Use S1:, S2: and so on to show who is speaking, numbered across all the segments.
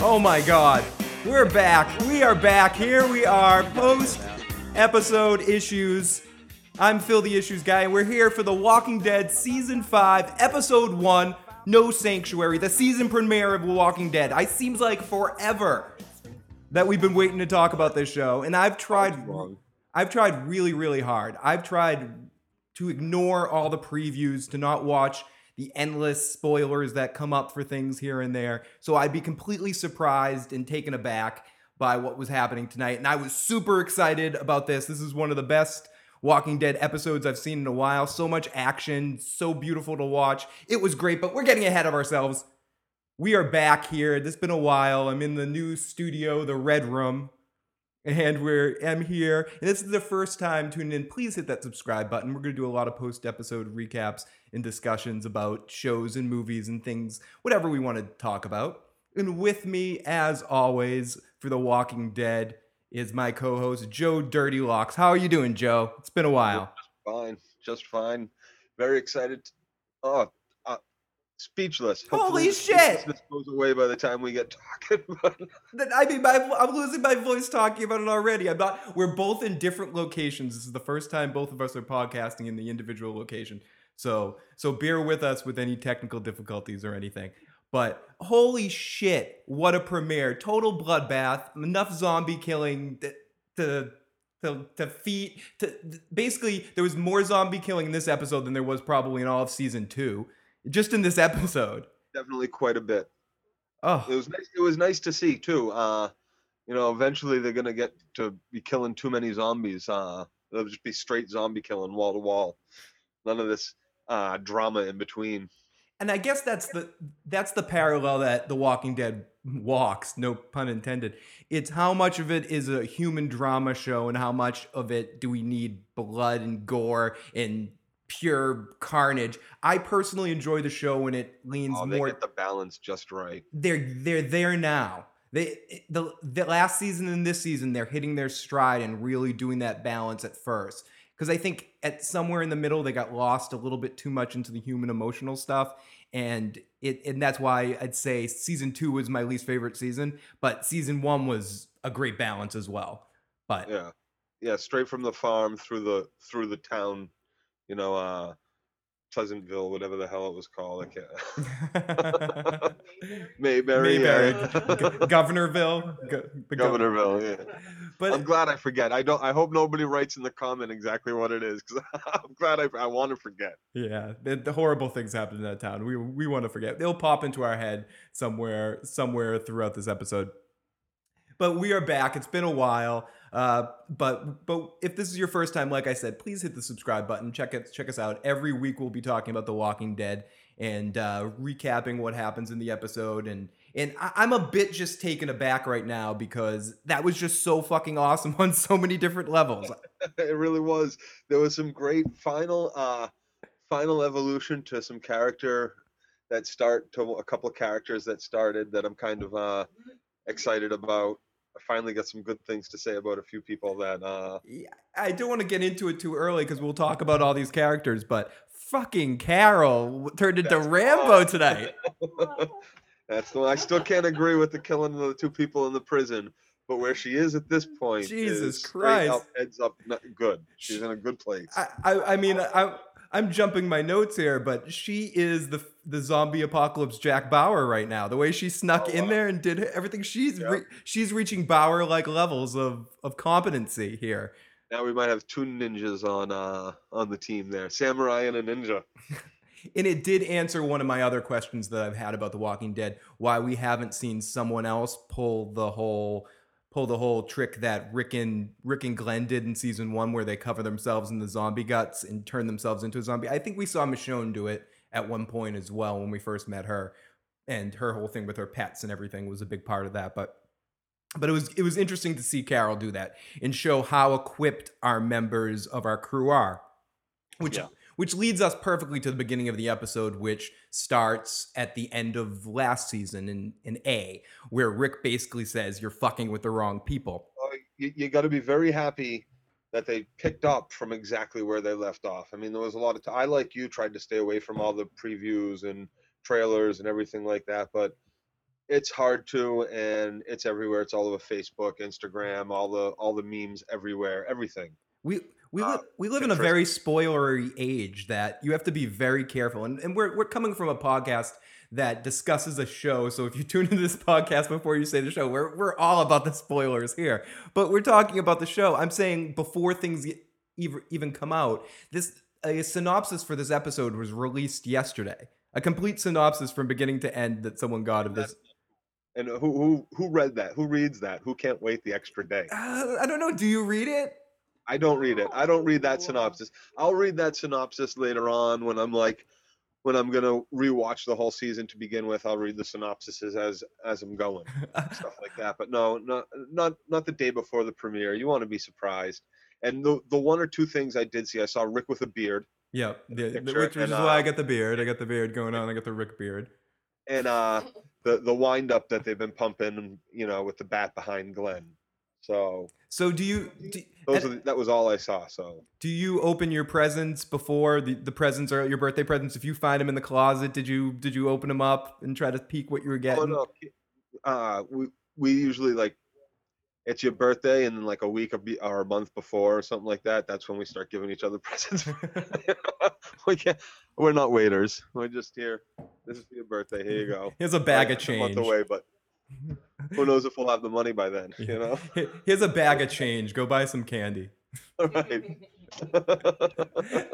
S1: Oh my god. We're back. We are back. Here we are, post episode issues. I'm Phil the Issues Guy, and we're here for The Walking Dead Season 5, Episode 1, No Sanctuary, the season premiere of The Walking Dead. I seems like forever that we've been waiting to talk about this show, and I've tried. I've tried really, really hard. I've tried to ignore all the previews, to not watch the endless spoilers that come up for things here and there. So I'd be completely surprised and taken aback by what was happening tonight. And I was super excited about this. This is one of the best Walking Dead episodes I've seen in a while. So much action, so beautiful to watch. It was great, but we're getting ahead of ourselves. We are back here. It's been a while. I'm in the new studio, the Red Room and we're I'm here, and this is the first time tuning in. Please hit that subscribe button. We're gonna do a lot of post episode recaps and discussions about shows and movies and things, whatever we want to talk about. And with me, as always, for The Walking Dead is my co-host Joe Dirty Locks. How are you doing, Joe? It's been a while.
S2: Fine, just fine. Very excited. Oh, speechless.
S1: Holy shit!
S2: This goes away by the time we get talking. But
S1: That- I mean, my, I'm losing my voice talking about it already. I'm not. We're both in different locations. This is the first time both of us are podcasting in the individual location. So, so bear with us with any technical difficulties or anything. But holy shit, what a premiere! Total bloodbath. Enough zombie killing to to to, to feed. To basically, there was more zombie killing in this episode than there was probably in all of season two. Just in this episode.
S2: definitely quite a bit.
S1: Oh, It
S2: was nice. It was nice to see too. Uh, you know, eventually they're gonna get to be killing too many zombies. Uh, it'll just be straight zombie killing wall to wall. None of this uh drama in between.
S1: and I guess that's the that's the parallel that The Walking Dead walks, no pun intended. It's how much of it is a human drama show and how much of it do we need blood and gore and pure carnage. I personally enjoy the show when it leans
S2: Oh, they
S1: more
S2: get the balance just right.
S1: they're they're there now. They the the last season and this season they're hitting their stride and really doing that balance at first. Because I think at somewhere in the middle they got lost a little bit too much into the human emotional stuff, and it and that's why I'd say season two was my least favorite season, but season one was a great balance as well. But
S2: Yeah, yeah, straight from the farm through the through the town, you know, uh, Pleasantville, whatever the hell it was called. I can't. Mayberry,
S1: Mayberry,
S2: yeah.
S1: Go- Governorville, Go-
S2: Governorville. Yeah.
S1: But
S2: I'm glad I forget. I don't. I hope nobody writes in the comment exactly what it is because I'm glad I. I want to forget.
S1: Yeah, the, the horrible things happen in that town. We we want to forget. They'll pop into our head somewhere somewhere throughout this episode. But we are back. It's been a while. Uh, but but if this is your first time, like I said, please hit the subscribe button. Check it check us out. Every week we'll be talking about The Walking Dead and uh, recapping what happens in the episode. And and I, I'm a bit just taken aback right now because that was just so fucking awesome on so many different levels.
S2: it really was. There was some great final, uh, final evolution to some character that start to a couple of characters that started that I'm kind of uh excited about. I finally got some good things to say about a few people that uh
S1: Yeah, I don't want to get into it too early because we'll talk about all these characters, but fucking Carol turned into Rambo
S2: awesome.
S1: tonight.
S2: that's the one. I still can't agree with the killing of the two people in the prison, but where she is at this point,
S1: Jesus
S2: is straight up,
S1: Christ.
S2: heads up, good. She's in a good place.
S1: I, I, I mean, I, I'm jumping my notes here, but she is the the zombie apocalypse Jack Bauer right now. The way she snuck
S2: Oh,
S1: in
S2: wow.
S1: there and did everything, she's
S2: Yeah.
S1: re- she's reaching Bauer like levels of of competency here.
S2: Now we might have two ninjas on uh on the team there, samurai and a ninja.
S1: And it did answer one of my other questions that I've had about The Walking Dead, why we haven't seen someone else pull the whole pull the whole trick that Rick and Rick and Glenn did in season one, where they cover themselves in the zombie guts and turn themselves into a zombie. I think we saw Michonne do it at one point as well when we first met her, and her whole thing with her pets and everything was a big part of that. But but it was it was interesting to see Carol do that and show how equipped our members of our crew are, which
S2: Yeah.
S1: Which leads us perfectly to the beginning of the episode, which starts at the end of last season in in A, where Rick basically says you're fucking with the wrong people.
S2: Oh, you, you got to be very happy that they picked up from exactly where they left off. I mean, there was a lot of. T- I like you tried to stay away from all the previews and trailers and everything like that, but it's hard to, and it's everywhere. It's all over Facebook, Instagram, all the all the memes everywhere, everything.
S1: We we
S2: Uh,
S1: li- we live in a very spoilery age that you have to be very careful, and and we're we're coming from a podcast that discusses a show. So if you tune into this podcast before you say the show, we're we're all about the spoilers here. But we're talking about the show. I'm saying before things even even come out, this a synopsis for this episode was released yesterday. A complete synopsis from beginning to end that someone got of this.
S2: And who who who read that? Who reads that? Who can't wait the extra day?
S1: Uh, I don't know. Do you read it?
S2: I don't read it. I don't read that synopsis. I'll read that synopsis later on when I'm like when I'm gonna rewatch the whole season to begin with. I'll read the synopsises as as I'm going, stuff like that. But no, not not not the day before the premiere. You want to be surprised. And the the one or two things I did see, I saw Rick with a beard,
S1: Yeah,
S2: picture,
S1: which, which
S2: and,
S1: is why I
S2: uh,
S1: got the beard. I got the beard going on. I got the Rick beard.
S2: and uh the the wind up that they've been pumping, you know, with the bat behind Glenn. So
S1: So do you do,
S2: those
S1: and
S2: are the, that was all I saw. So
S1: do you open your presents before the, the presents are your birthday presents? If you find them in the closet, did you did you open them up and try to peek what you were getting?
S2: oh no, uh, we we usually like it's your birthday and then like a week or, a month before or something like that. That's when we start giving each other presents. we can't, we're not waiters. We're just here. This is your birthday. Here you go.
S1: Here's a bag
S2: Like,
S1: of
S2: it's a month
S1: change.
S2: away, but who knows if we'll have the money by then? You know.
S1: Here's a bag of change. Go buy some candy.
S2: right.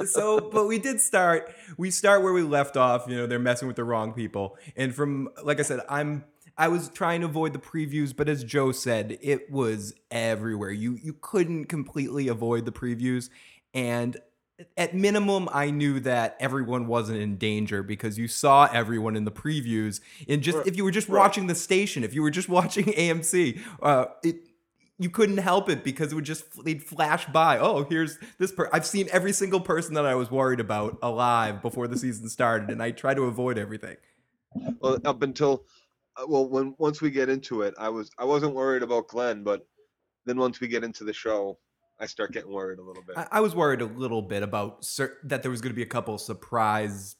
S1: so but we did start we start where we left off you know they're messing with the wrong people and from like i said i'm i was trying to avoid the previews but as joe said it was everywhere you you couldn't completely avoid the previews and at minimum i knew that everyone wasn't in danger because you saw everyone in the previews and just
S2: Right,
S1: if you were just
S2: right.
S1: watching the station if you were just watching amc uh it you couldn't help it because it would just they'd flash by. Oh, here's this person. I've seen every single person that I was worried about alive before the season started, and I try to avoid everything.
S2: well up until uh, well when once we get into it i was i wasn't worried about glenn but then once we get into the show i start getting worried a little bit
S1: I, I was worried a little bit about cer- that there was going to be a couple surprise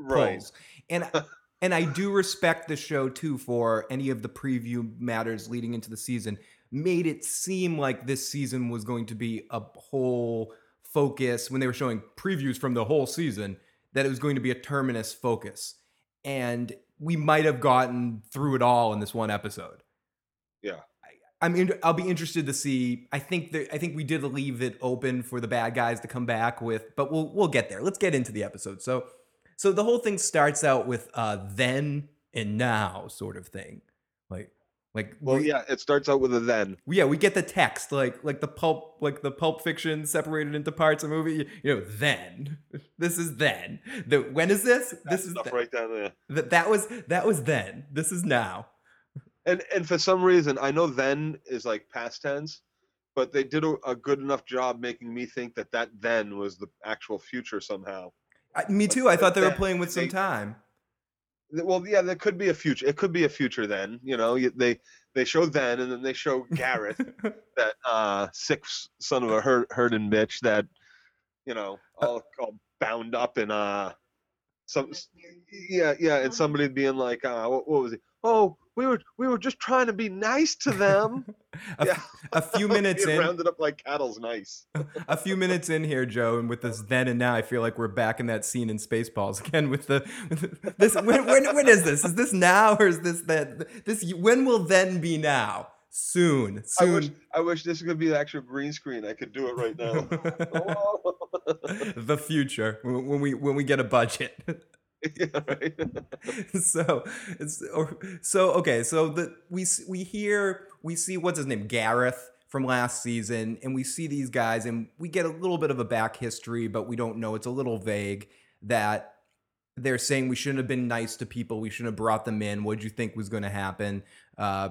S2: right
S1: pulls, and and I do respect the show too for any of the preview matters leading into the season. Made it seem like this season was going to be a whole focus when they were showing previews from the whole season that it was going to be a terminus focus, and we might have gotten through it all in this one episode.
S2: Yeah.
S1: I, I mean, I'll be interested to see. I think that I think we did leave it open for the bad guys to come back with, but we'll we'll get there. Let's get into the episode. So, so the whole thing starts out with uh then and now sort of thing, like like
S2: well
S1: we,
S2: yeah it starts out with a then
S1: yeah we get the text like like the pulp like the pulp fiction separated into parts of a movie. You know, then this is then. The when is this? This is
S2: stuff
S1: th-
S2: right down there
S1: that that was that was then. This is now.
S2: And and for some reason i know then is like past tense but they did a, a good enough job making me think that that then was the actual future somehow
S1: I, me too. I thought they were playing with some
S2: they-
S1: time.
S2: Well yeah there could be a future it could be a future then you know they they show then and then they show gareth that uh sick son of a herd, herding bitch that you know all, all bound up in uh some yeah yeah and somebody being like uh what, what was it oh we were we were just trying to be nice to them
S1: a,
S2: yeah
S1: a few minutes in,
S2: rounded up like cattle's nice
S1: a few minutes in here, Joe, and with this then and now, I feel like we're back in that scene in Spaceballs again. With the with the- this, when, when, when is this? Is this now or is this that? This when will then be now? Soon,
S2: I wish
S1: soon.
S2: I wish this could be the actual green screen. I could do it right now.
S1: The future when we when we get a budget.
S2: right.
S1: so it's or, so okay so the we we hear we see what's his name Gareth from last season and we see these guys and we get a little bit of a back history but we don't know it's a little vague that they're saying we shouldn't have been nice to people we shouldn't have brought them in what would you think was going to happen uh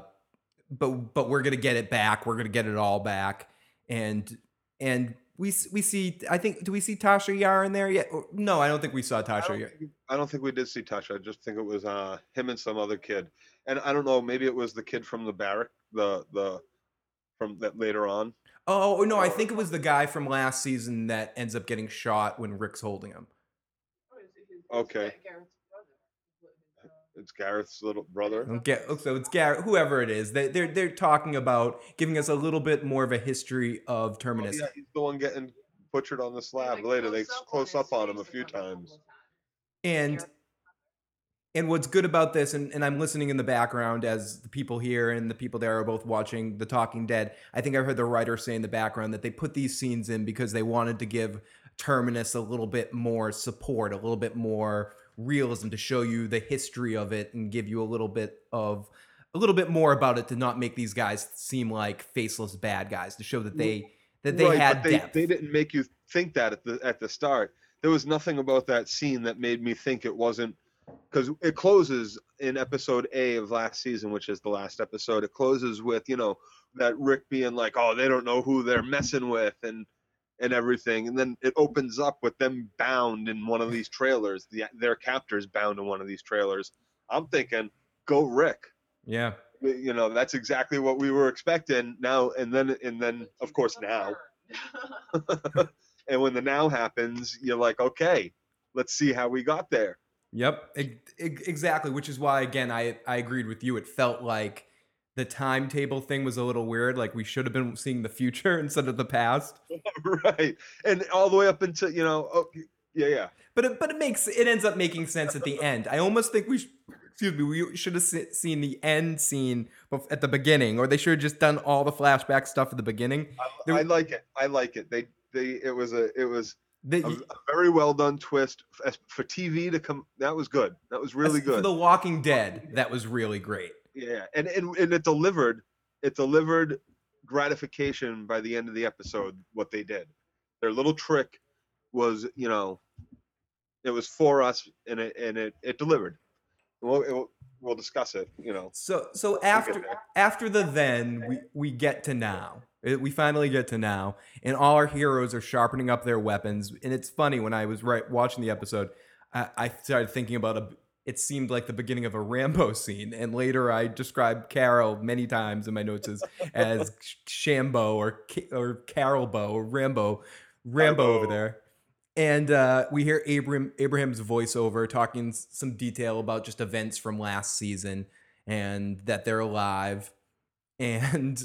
S1: but but we're going to get it back we're going to get it all back and and we we see I think do we see Tasha Yar in there yet? No, I don't think we saw
S2: I
S1: Tasha
S2: don't,
S1: Yar.
S2: think, I don't think we did see Tasha. I just think it was uh, him and some other kid. And I don't know. Maybe it was the kid from the barrack. The the from that later on.
S1: Oh no, I think it was the guy from last season that ends up getting shot when Rick's holding him.
S2: Okay. It's Gareth's little brother.
S1: Oh, okay, oh, so it's Gareth, whoever it is. They, they're they're talking about giving us a little bit more of a history of
S2: Oh,
S1: Terminus.
S2: yeah, he's the one getting butchered on the slab
S3: like,
S2: later. They
S3: close up
S2: close
S3: his
S2: up on him a few times.
S1: And and what's good about this, and, and I'm listening in the background as the people here and the people there are both watching The Talking Dead. I think I heard the writer say in the background that they put these scenes in because they wanted to give Terminus a little bit more support, a little bit more realism to show you the history of it and give you a little bit of a little bit more about it to not make these guys seem like faceless bad guys to show that they that they
S2: right,
S1: had
S2: but they,
S1: depth.
S2: they didn't make you think that at the at the start. There was nothing about that scene that made me think it wasn't because it closes in episode A of last season, which is the last episode. It closes with you know that Rick being like, "Oh, they don't know who they're messing with," and and everything, and then it opens up with them bound in one of these trailers. The, their captors bound in one of these trailers. I'm thinking, go Rick
S1: yeah.
S2: you know that's exactly what we were expecting now and then and then of course now and when the now happens you're like okay let's see how we got there
S1: Yep, e- e- exactly. Which is why, again, I I agreed with you. It felt like the timetable thing was a little weird. Like we should have been seeing the future instead of the past.
S2: right and all the way up until you know oh, yeah yeah
S1: But it, but it makes it ends up making sense at the end. I almost think we. Sh- Excuse me. We should have seen the end scene at the beginning, or they should have just done all the flashback stuff at the beginning. There-
S2: i like it i like it they they it was a it was
S1: The,
S2: a, a very well done twist for tv to come that was good that was really good.
S1: for
S2: good
S1: The Walking Dead, that was really great.
S2: Yeah, and, and and it delivered. It delivered gratification by the end of the episode. What they did, their little trick was, you know, it was for us, and it and it it delivered. We'll it, we'll discuss it. You know,
S1: So so after after the then we we get to now. We finally get to now, and all our heroes are sharpening up their weapons. And it's funny when I was right watching the episode, I, I started thinking about a. It seemed like the beginning of a Rambo scene, and later I described Carol many times in my notes as as Shambo or or Carol Bo or Rambo, Rambo over there. And uh, we hear Abraham Abraham's voiceover talking some detail about just events from last season and that they're alive, and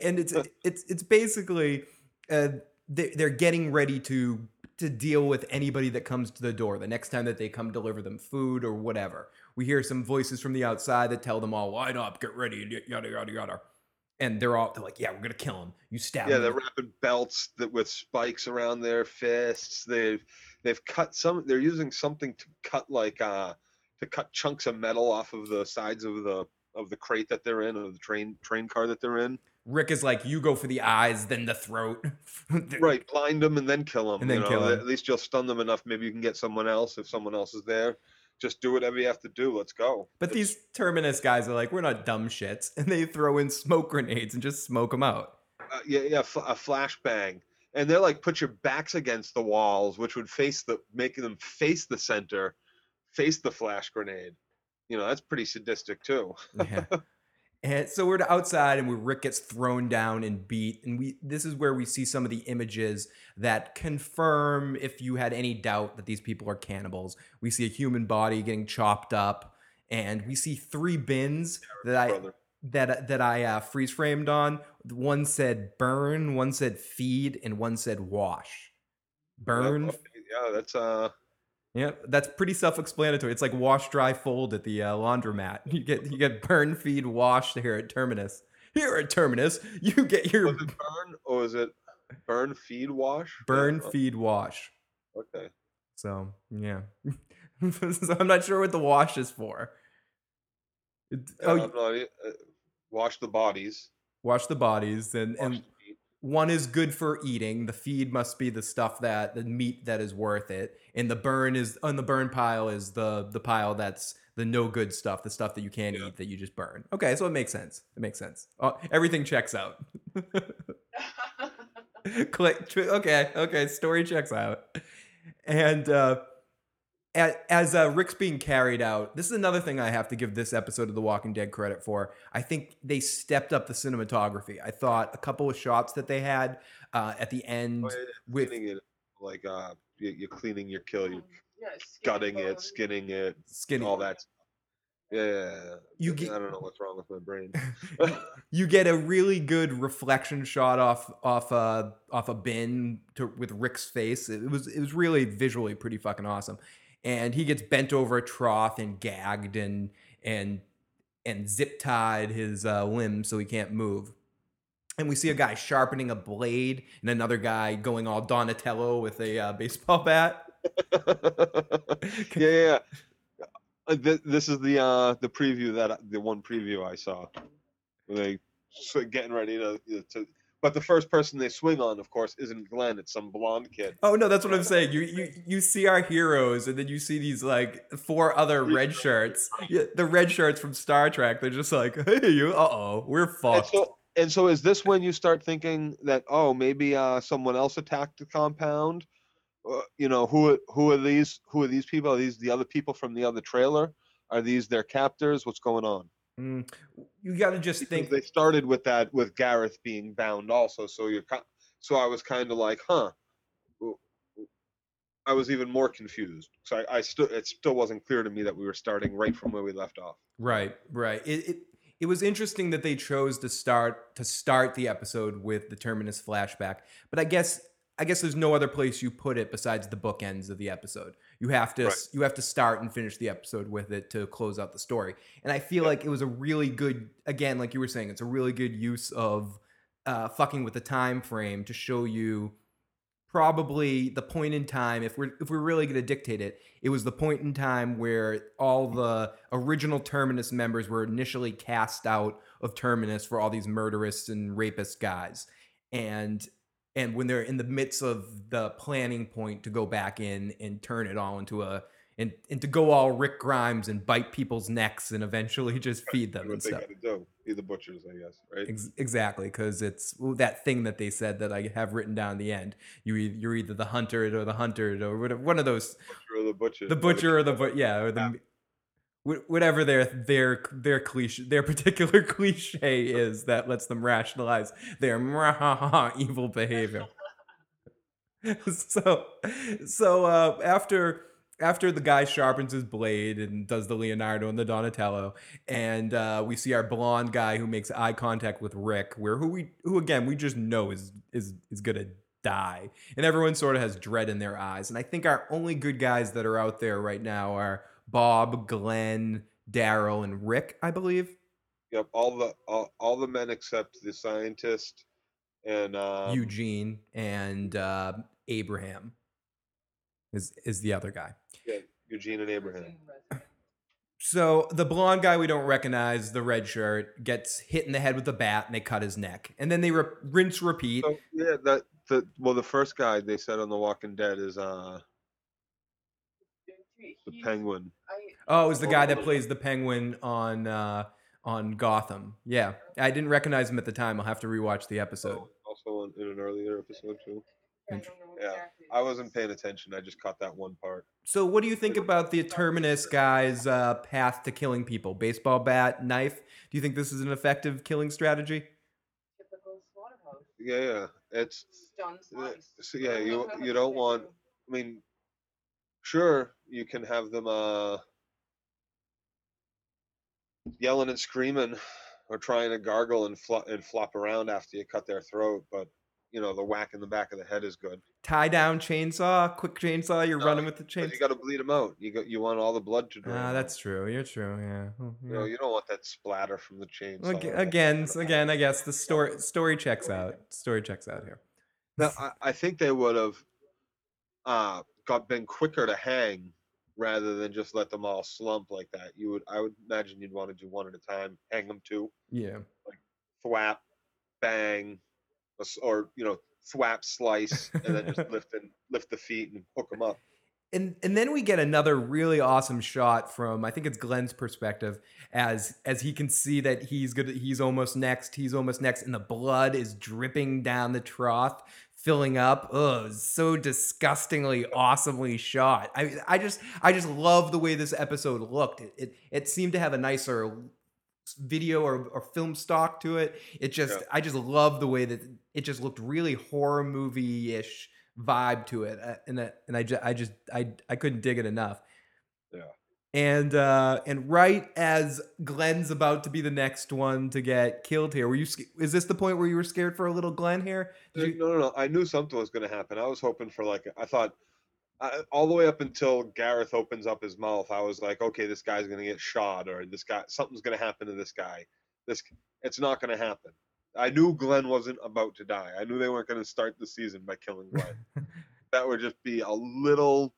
S1: and it's it's it's basically uh, they, they're getting ready to to deal with anybody that comes to the door the next time that they come deliver them food or whatever. We hear some voices from the outside that tell them all line up, get ready, yada yada yada, and they're all they're like, yeah, we're gonna kill him. You stab
S2: yeah,
S1: him.
S2: they're wrapping belts that with spikes around their fists. They've they've cut some. They're using something to cut like uh to cut chunks of metal off of the sides of the of the crate that they're in, of the train train car that they're in.
S1: Rick is like, you go for the eyes, then the throat.
S2: right blind them and then kill them
S1: And then
S2: know,
S1: kill 'em.
S2: at least you'll stun them enough maybe you can get someone else if someone else is there just do whatever you have to do let's go
S1: But these Terminus guys are like, we're not dumb shits, and they throw in smoke grenades and just smoke them out.
S2: uh, yeah yeah f- a flashbang and they're like put your backs against the walls which would face the making them face the center face the flash grenade you know that's pretty sadistic too
S1: Yeah. and so we're outside, and where Rick gets thrown down and beat, and we this is where we see some of the images that confirm if you had any doubt that these people are cannibals. We see a human body getting chopped up, and we see three bins that I
S2: brother
S1: that that I uh, freeze framed on. One said burn, one said feed, and one said wash. Burn.
S2: yeah that's uh
S1: Yeah, that's pretty self-explanatory. It's like wash, dry, fold at the uh, laundromat. You get you get burn, feed, wash here at Terminus. Here at Terminus, you get your
S2: was it burn or is it burn feed wash
S1: burn, feed, wash.
S2: okay
S1: So yeah, so I'm not sure what the wash is for. It-
S2: Yeah,
S1: oh,
S2: I'm not e- uh, wash the bodies
S1: wash the bodies and
S2: wash
S1: and
S2: the.
S1: One is good for eating. The feed must be the stuff that the meat that is worth it, and the burn is on the burn pile is the the pile that's the no good stuff, the stuff that you can't
S2: Yeah.
S1: eat that you just burn. Okay, so it makes sense. It makes sense. Oh, everything checks out. Click. Okay, okay. Story checks out. And uh, as uh, Rick's being carried out, this is another thing I have to give this episode of The Walking Dead credit for. I think they stepped up the cinematography. I thought a couple of shots that they had uh, at the end
S2: Oh, yeah, yeah,
S1: with
S2: it like uh you- you're cleaning your kill you're
S3: yeah, skin
S2: gutting it skinning it
S1: skinny,
S2: all that Yeah, yeah, yeah.
S1: You
S2: I don't know what's wrong with my brain.
S1: you get a really good reflection shot off off uh off a bin to, with Rick's face. It was it was really visually pretty fucking awesome. And he gets bent over a trough and gagged and and and zip tied his uh, limbs so he can't move. And we see a guy sharpening a blade and another guy going all Donatello with a uh, baseball bat.
S2: yeah, yeah. yeah. Uh, this is the uh the preview that the one preview I saw. Sw- getting ready to, to but the first person they swing on, of course, isn't Glenn. It's some blonde kid.
S1: Oh no, that's what I'm saying. You you you see our heroes, and then you see these like four other red shirts. Yeah, the red shirts from Star Trek. They're just like, hey, you. Uh oh, we're
S2: And
S1: fucked.
S2: so, and so, is this when you start thinking that oh, maybe uh, someone else attacked the compound? Uh, you know, who who are these? Who are these people? Are these the other people from the other trailer? Are these their captors? What's going on?
S1: Mm, you got to just
S2: Because
S1: think.
S2: they started with that with Gareth being bound also. So you're so I was kind of like, huh. I was even more confused. So I, I still it still wasn't clear to me that we were starting right from where we left off.
S1: Right, right. It, it it was interesting that they chose to start to start the episode with the Terminus flashback, but I guess I guess there's no other place you put it besides the bookends of the episode. You have to
S2: Right.
S1: you have to start and finish the episode with it to close out the story. And I feel
S2: Yeah.
S1: like it was a really good again, like you were saying, it's a really good use of uh, fucking with the time frame to show you probably the point in time if we're if we're really going to dictate it it was the point in time where all the original terminus members were initially cast out of terminus for all these murderous and rapist guys and and when they're in the midst of the planning point to go back in and turn it all into a and, and to go all Rick Grimes and bite people's necks and eventually just feed them
S2: what
S1: and stuff.
S2: got to do? Be the butchers, I guess, right?
S1: Ex- exactly, because it's that thing that they said that I have written down the end. You you're either the hunter or the hunted or whatever, one of those,
S2: Butcher the butcher.
S1: the butcher or the but yeah, or the wh- whatever their their their cliche their particular cliche is that lets them rationalize their evil behavior. so so uh, after after the guy sharpens his blade and does the Leonardo and the Donatello, and uh, we see our blonde guy who makes eye contact with Rick, where who we who again we just know is is is gonna die, and everyone sort of has dread in their eyes. And I think our only good guys that are out there right now are Bob, Glenn, Daryl, and Rick, I believe.
S2: Yep, all the all, all the men except the scientist and um,
S1: Eugene and uh, Abraham is is the other guy.
S2: yeah, Eugene and Abraham.
S1: So the blonde guy we don't recognize, the red shirt, gets hit in the head with a bat and they cut his neck. And then they re- rinse repeat.
S2: So yeah, that the well, the first guy they said on The Walking Dead is uh the Penguin.
S1: Oh, it was the guy that plays the penguin on uh, on Gotham. Yeah, I didn't recognize him at the time. I'll have to rewatch the episode.
S2: So also in, in an earlier episode too. Yeah, I wasn't paying attention. I just caught that one part.
S1: So, what do you think about the Terminus guy's uh, path to killing people? Baseball bat, knife. Do you think this is an effective killing strategy?
S2: Yeah, yeah. It's
S3: Stun
S2: Yeah, so yeah, you you don't want. I mean, sure, you can have them uh yelling and screaming, or trying to gargle and flop and flop around after you cut their throat, but you know the whack in the back of the head is good.
S1: Tie down chainsaw, quick chainsaw. You're
S2: No,
S1: running with the chainsaw.
S2: you got to bleed them out. You got you want all the blood to drain.
S1: Ah, that's true. You're true. Yeah. Oh,
S2: you know you don't want that splatter from the chainsaw.
S1: Again, again, I guess the story story checks out. Story checks out here.
S2: Now, I, I think they would have uh, got been quicker to hang rather than just let them all slump like that. You would, I would imagine you'd want to do one at a time, hang them two,
S1: Yeah.
S2: Like thwap, bang, or you know, thwap, slice, and then just lift and lift the feet and hook them up.
S1: and and then we get another really awesome shot from I think it's Glenn's perspective as as he can see that he's good he's almost next he's almost next and the blood is dripping down the trough filling up oh so disgustingly awesomely shot I I just I just love the way this episode looked it it, it seemed to have a nicer video or, or film stock to it it just
S2: Yeah.
S1: I just love the way that it just looked really horror movie ish vibe to it uh, and that, and I just I just I I couldn't dig it enough. And uh, and right as Glenn's about to be the next one to get killed here, were you? Is this the point where you were scared for a little Glenn here? You-
S2: No, no, no. I knew something was going to happen. I was hoping for like I thought I, all the way up until Gareth opens up his mouth. I was like, okay, this guy's going to get shot, or this guy, something's going to happen to this guy. This, it's not going to happen. I knew Glenn wasn't about to die. I knew they weren't going to start the season by killing Glenn. that would just be a little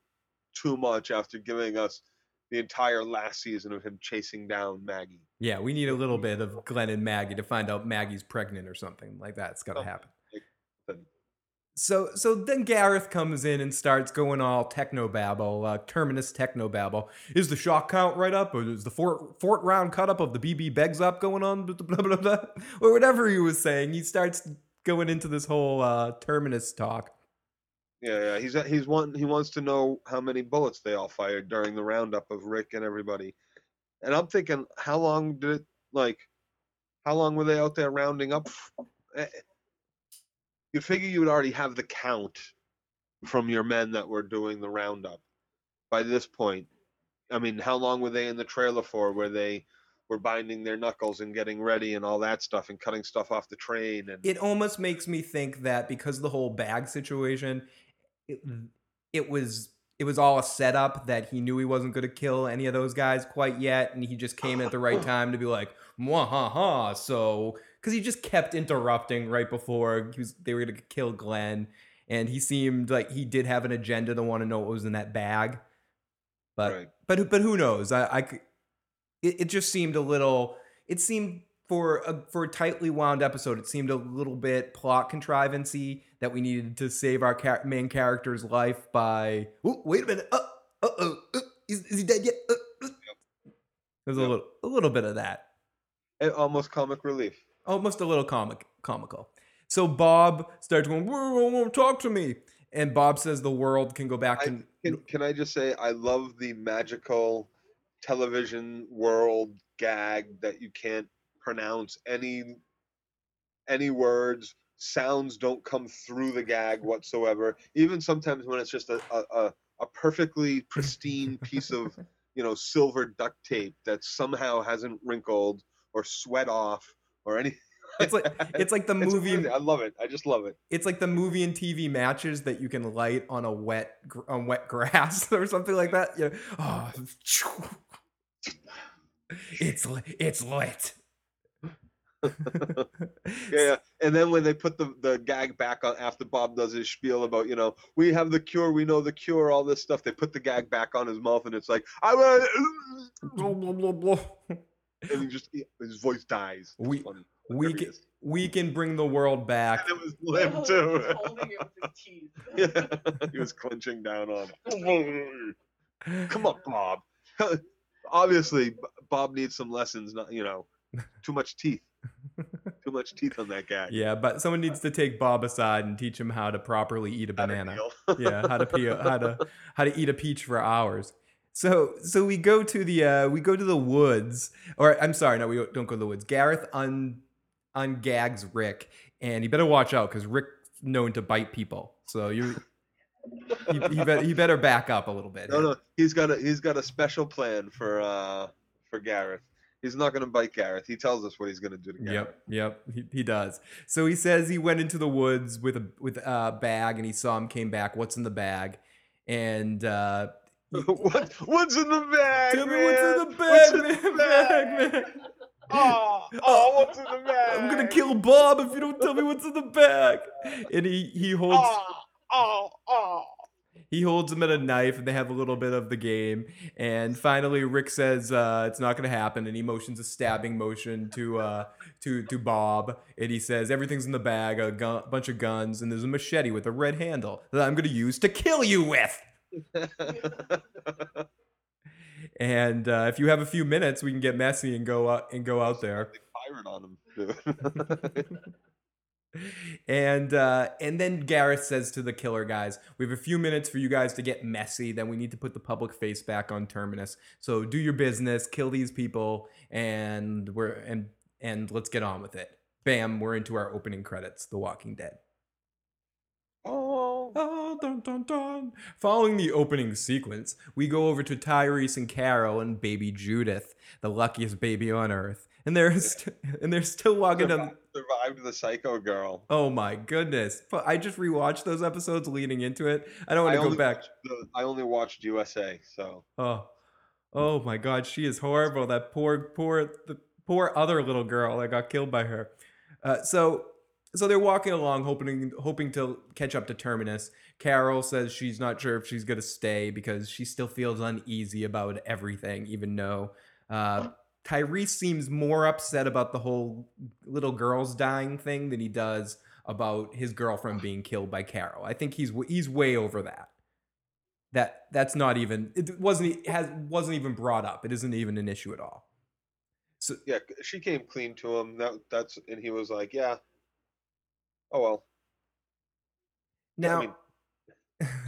S2: too much after giving us the entire last season of him chasing down Maggie.
S1: Yeah, we need a little bit of Glenn and Maggie to find out Maggie's pregnant or something like that. It's to
S2: Something
S1: happen.
S2: like.
S1: So so then Gareth comes in and starts going all techno babble, uh, terminus techno babble. Is the shock count right up, or is the fourth fourth round cut up of the BB Begs up going on, blah, blah, blah, or whatever he was saying? He starts going into this whole uh, terminus talk.
S2: Yeah, yeah. He's he's one. He wants to know how many bullets they all fired during the roundup of Rick and everybody. And I'm thinking, how long did it like? How long were they out there rounding up? Eh, You figure you would already have the count from your men that were doing the roundup by this point. I mean, how long were they in the trailer for? Where they were binding their knuckles and getting ready and all that stuff and cutting stuff off the train and
S1: It almost makes me think that because the whole bag situation, it, mm-hmm. it was it was all a setup that he knew he wasn't going to kill any of those guys quite yet, and he just came at the right time to be like, "Mwah ha ha." So because he just kept interrupting right before he was, they were going to kill Glenn, and he seemed like he did have an agenda to want to know what was in that bag, but
S2: Right.
S1: but but who knows? I, I it, it just seemed a little. It seemed for a for a tightly wound episode, it seemed a little bit plot contrivancy that we needed to save our main character's life by. Oh, wait a minute! Uh, uh, uh, uh, is, is he dead yet? Uh, uh. There's a little a little bit of that,
S2: eh, almost comic relief.
S1: almost a little comic comical. So Bob starts going, "Whoa, whoa, whoa, "Talk to me," and Bob says the world can go back
S2: I-
S1: to.
S2: Can, can I just say I love the magical television world gag that you can't pronounce any any words sounds don't come through the gag whatsoever even sometimes when it's just a a, a, perfectly pristine piece of you know silver duct tape that somehow hasn't wrinkled or sweat off or anything
S1: It's like it's like the movie.
S2: I love it. I just love it.
S1: it's like the movie and TV matches that you can light on a wet on wet grass or something like that. You know, oh, it's it's lit.
S2: Yeah, yeah. And then when they put the, the gag back on after Bob does his spiel about, you know, we have the cure, we know the cure, all this stuff, they put the gag back on his mouth and it's like, I want
S1: Blah, blah, blah, blah.
S2: and he just his voice dies. It's
S1: We-
S2: funny.
S1: we can we can bring the world back.
S2: And it was oh,
S3: He
S2: limp
S3: was
S2: too.
S3: Holding it with his teeth.
S2: yeah. he was clenching down on it. Come on, Bob. Obviously, Bob needs some lessons. Not you know, too much teeth. Too much teeth on that gag.
S1: Yeah, but someone needs to take Bob aside and teach him how to properly eat a
S2: How
S1: banana. yeah, how to pee, how to how to eat a peach for hours. So so we go to the uh we go to the woods, or I'm sorry, no, we don't go to the woods. Gareth un ungags Rick, and you better watch out because Rick's known to bite people. So you he, he, better, he better back up a little bit.
S2: No, no, he's got a he's got a special plan for uh for Gareth. He's not gonna bite Gareth. He tells us what he's gonna do to Gareth.
S1: Yep, yep, he, he does. So he says he went into the woods with a with a bag, and he saw him came back. What's in the bag? And uh,
S2: what what's in the bag?
S1: tell me
S2: man?
S1: what's in the bag,
S2: in
S1: man,
S2: the
S1: bag, man.
S2: Oh, oh, what's in the bag?
S1: I'm gonna kill Bob if you don't tell me what's in the bag. And he he holds
S2: Oh, oh, oh.
S1: He holds him at a knife, and they have a little bit of the game. And finally, Rick says uh, it's not gonna happen, and he motions a stabbing motion to uh, to to Bob, and he says everything's in the bag, a gun, bunch of guns, and there's a machete with a red handle that I'm gonna use to kill you with. And uh, if you have a few minutes, we can get messy and go out and go out there.
S2: Pirate on him.
S1: and uh, and then Gareth says to the killer guys, "We have a few minutes for you guys to get messy. Then we need to put the public face back on Terminus. So do your business, kill these people, and we're and and let's get on with it." Bam! We're into our opening credits, The Walking Dead.
S2: oh,
S1: Oh, dun, dun, dun. Following the opening sequence, we go over to Tyrese and Carol and baby Judith, the luckiest baby on earth. And they're st- and they're still walking down.
S2: Survived the psycho girl.
S1: Oh my goodness! But I just rewatched those episodes leading into it. I don't want to go back.
S2: the- I only watched USA, so
S1: Oh, oh my God, she is horrible. That poor, poor, the poor other little girl that got killed by her. Uh, so, so they're walking along, hoping, hoping to catch up to Terminus. Carol says she's not sure if she's gonna stay because she still feels uneasy about everything, even though uh, Tyrese seems more upset about the whole little girls dying thing than he does about his girlfriend being killed by Carol. I think he's he's way over that that that's not even it wasn't e- has wasn't even brought up it isn't even an issue at all so
S2: yeah, she came clean to him. That that's and he was like, yeah. Oh well,
S1: now
S2: I mean,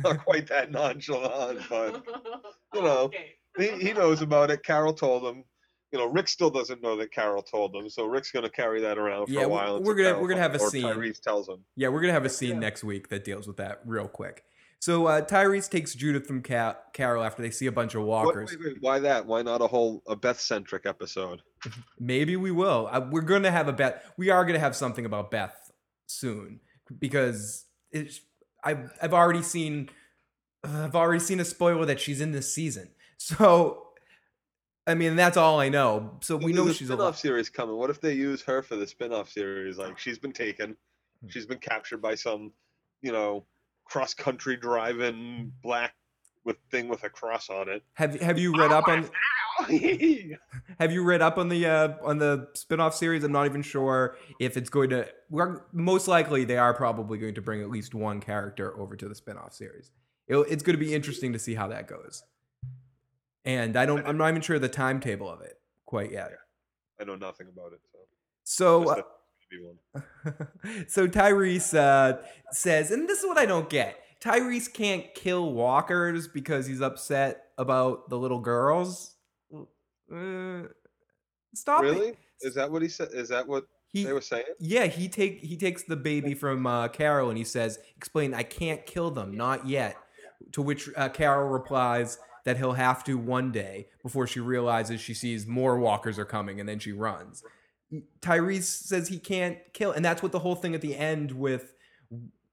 S2: not quite that nonchalant, but you know,
S3: Okay.
S2: he, he knows about it. Carol told him. You know, Rick still doesn't know that Carol told him, so Rick's gonna carry that around for
S1: Yeah,
S2: a while.
S1: we're gonna-
S2: Carol
S1: we're gonna have a scene.
S2: Tyrese tells him.
S1: yeah we're gonna have a scene
S3: Yeah.
S1: next week that deals with that real quick so uh, tyrese takes judith from Ca- carol after they see a bunch of
S2: What,
S1: walkers
S2: wait, wait, why that? Why not a whole a Beth centric episode?
S1: maybe we will uh, we're gonna have a beth we are gonna have something about beth soon because it's i've, I've already seen uh, i've already seen a spoiler that she's in this season so I mean, that's all I know. So we
S2: There's
S1: know
S2: a
S1: she's
S2: a
S1: spin-off
S2: series coming. What if they use her for the spin-off series? Like she's been taken,
S1: Hmm.
S2: she's been captured by some, you know, cross-country driving black with thing with a cross on it.
S1: Have Have you read up on Have you read up on the uh, on the spin-off series? I'm not even sure if it's going to. We're, most likely, they are probably going to bring at least one character over to the spin-off series. It'll, it's going to be interesting to see how that goes. And I don't. I'm not even sure the timetable of it quite yet.
S2: I know nothing about it. So,
S1: So. uh,
S2: that maybe one.
S1: so Tyrese uh, says, and this is what I don't get. Tyrese can't kill walkers because he's upset about the little girls. Uh, stop it.
S2: really? Is that what he said? Is that what
S1: He,
S2: they were saying?
S1: yeah, he take he takes the baby from uh, Carol and he says, "Explain, I can't kill them, not yet." To which uh, Carol replies that he'll have to one day before she realizes she sees more walkers are coming and then she runs. Tyrese says he can't kill, and that's what the whole thing at the end with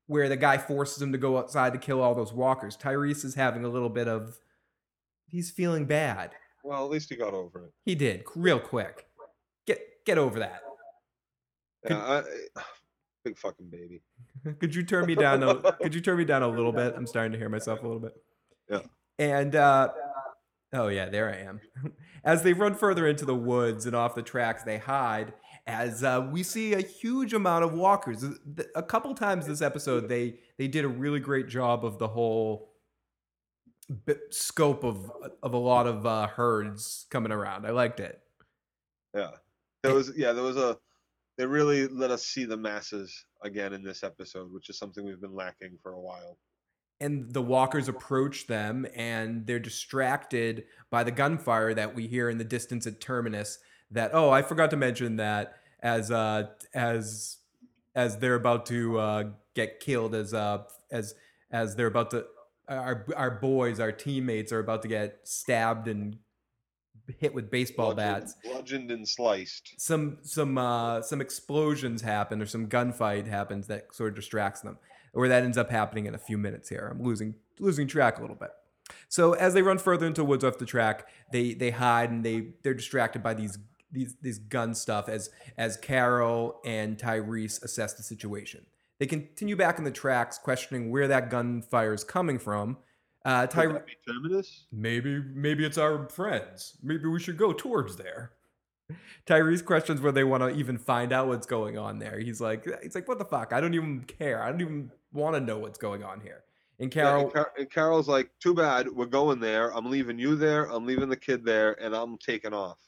S1: where the guy forces him to go outside to kill all those walkers. Tyrese is having a little bit of he's feeling bad.
S2: Well, at least he got over it.
S1: He did real quick. Get get over that.
S2: Yeah, I, big fucking baby.
S1: could you turn me down a could you turn me down a little bit? I'm starting to hear myself a little bit.
S2: Yeah.
S1: And uh oh yeah, there I am. As they run further into the woods and off the tracks, they hide as uh, we see a huge amount of walkers. A couple times this episode, they they did a really great job of the whole scope of of a lot of uh, herds coming around. I liked it.
S2: Yeah, there was yeah there was a they really let us see the masses again in this episode, which is something we've been lacking for a while.
S1: And the walkers approach them and they're distracted by the gunfire that we hear in the distance at terminus that oh i forgot to mention that as uh as as they're about to uh get killed as uh as as they're about to our our boys our teammates are about to get stabbed and hit with baseball
S2: Bludgeoned-
S1: bats
S2: bludgeoned and sliced.
S1: some some uh some explosions happen or some gunfight happens that sort of distracts them or that ends up happening in a few minutes here. I'm losing losing track a little bit. So as they run further into woods off the track they they hide and they they're distracted by these these these gun stuff as as carol and tyrese assess the situation. They continue back in the tracks questioning where that gunfire is coming from. Uh
S2: Could that be Terminus?
S1: maybe maybe it's our friends. Maybe we should go towards there. Tyrese questions where they want to even find out what's going on there. He's like he's like what the fuck? I don't even care. I don't even want to know what's going on here and
S2: Yeah,
S1: carol
S2: and, Car- and Carol's like, "Too bad, we're going there. I'm leaving you there. I'm leaving the kid there, and I'm taking off."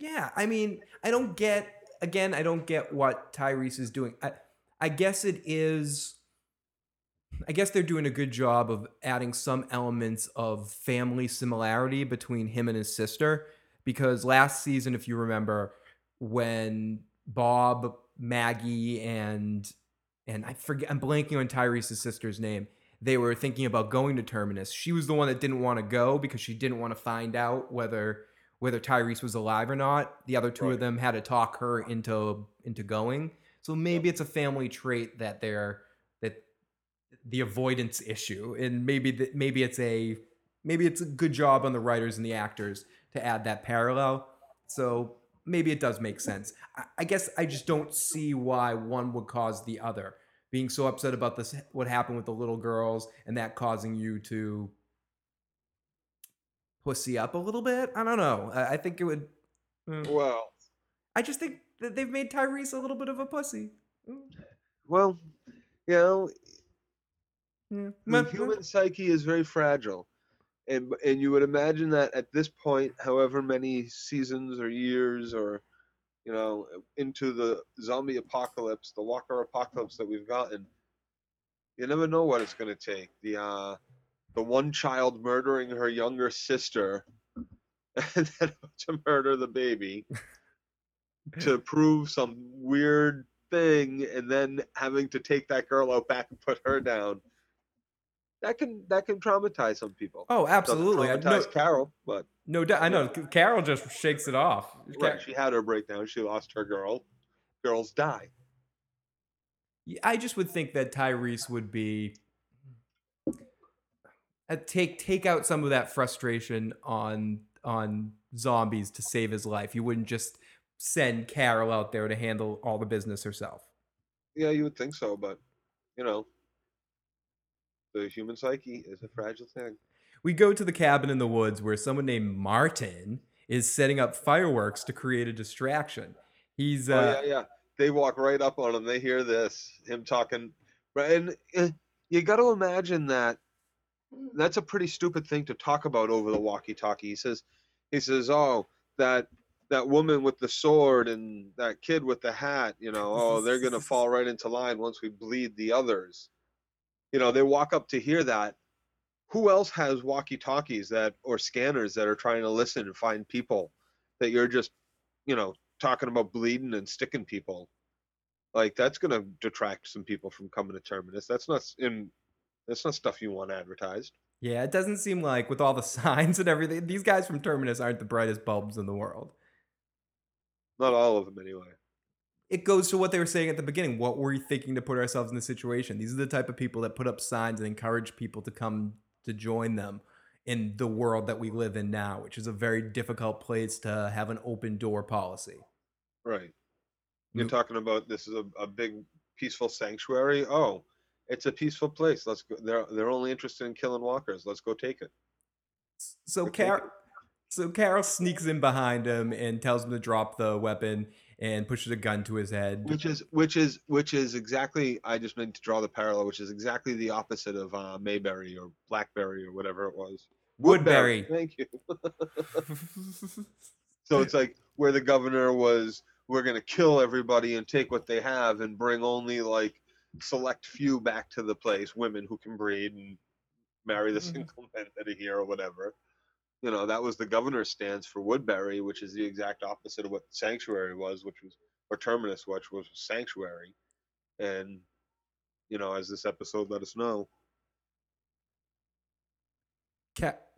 S1: yeah i mean i don't get again i don't get what tyrese is doing i i guess it is I guess they're doing a good job of adding some elements of family similarity between him and his sister. Because last season, if you remember, when Bob, Maggie, and and I forget, I'm blanking on Tyrese's sister's name. they were thinking about going to Terminus. She was the one that didn't want to go because she didn't want to find out whether whether Tyrese was alive or not. The other two of them had to talk her into into going. So maybe it's a family trait that they're that the avoidance issue, and maybe that maybe it's a maybe it's a good job on the writers and the actors to add that parallel. So maybe it does make sense. I, I guess I just don't see why one would cause the other. Being so upset about this, what happened with the little girls, and that causing you to pussy up a little bit. I don't know. I, I think it would. mm.
S2: Well,
S1: I just think that they've made Tyrese a little bit of a pussy. Mm,
S2: well, you know,
S1: yeah.
S2: the human psyche is very fragile and and you would imagine that at this point however many seasons or years or you know into the zombie apocalypse the walker apocalypse that we've gotten you never know what it's going to take. The uh the one child murdering her younger sister and then to murder the baby to prove some weird thing and then having to take that girl out back and put her down that can that can traumatize some people
S1: Oh, absolutely. I, no,
S2: traumatize Carol, but
S1: no doubt. I know. Carol just shakes it off.
S2: Right, she had her breakdown. She lost her girl. Girls die.
S1: I just would think that Tyrese would be uh, take take out some of that frustration on on zombies to save his life. You wouldn't just send Carol out there to handle all the business herself.
S2: Yeah, you would think so, but you know, the human psyche is a fragile thing.
S1: We go to the cabin in the woods where someone named Martin is setting up fireworks to create a distraction. He's uh,
S2: oh yeah, yeah. They walk right up on him. They hear this, him talking, right? And uh, you got to imagine that that's a pretty stupid thing to talk about over the walkie-talkie. He says, he says, oh, that that woman with the sword and that kid with the hat, you know, oh, they're gonna fall right into line once we bleed the others. You know, they walk up to hear that. Who else has walkie-talkies that or scanners that are trying to listen and find people that you're just, you know, talking about bleeding and sticking people? Like that's gonna detract some people from coming to Terminus. That's not in that's not stuff you want advertised.
S1: yeah, it doesn't seem like with all the signs and everything, these guys from Terminus aren't the brightest bulbs in the world.
S2: Not all of them anyway.
S1: It goes to what they were saying at the beginning. What were we thinking to put ourselves in this situation? These are the type of people that put up signs and encourage people to come to join them in the world that we live in now, which is a very difficult place to have an open door policy.
S2: Right. You're talking about this is a, a big peaceful sanctuary. Oh, it's a peaceful place. Let's go. They're they're only interested in killing walkers. Let's go take it.
S1: So Carol, so Carol sneaks in behind him and tells him to drop the weapon and pushes a gun to his head.
S2: Which is which is which is exactly. I just meant to draw the parallel. Which is exactly the opposite of uh, Mayberry or Blackberry or whatever it was.
S1: Woodbury.
S2: Thank you. So it's like where the governor was, we're gonna kill everybody and take what they have and bring only like select few back to the place, women who can breed and marry the
S1: Mhm.
S2: single men that are here or whatever. You know, that was the governor's stance for Woodbury, which is the exact opposite of what Sanctuary was, which was or Terminus, which was Sanctuary. And you know, as this episode let us know,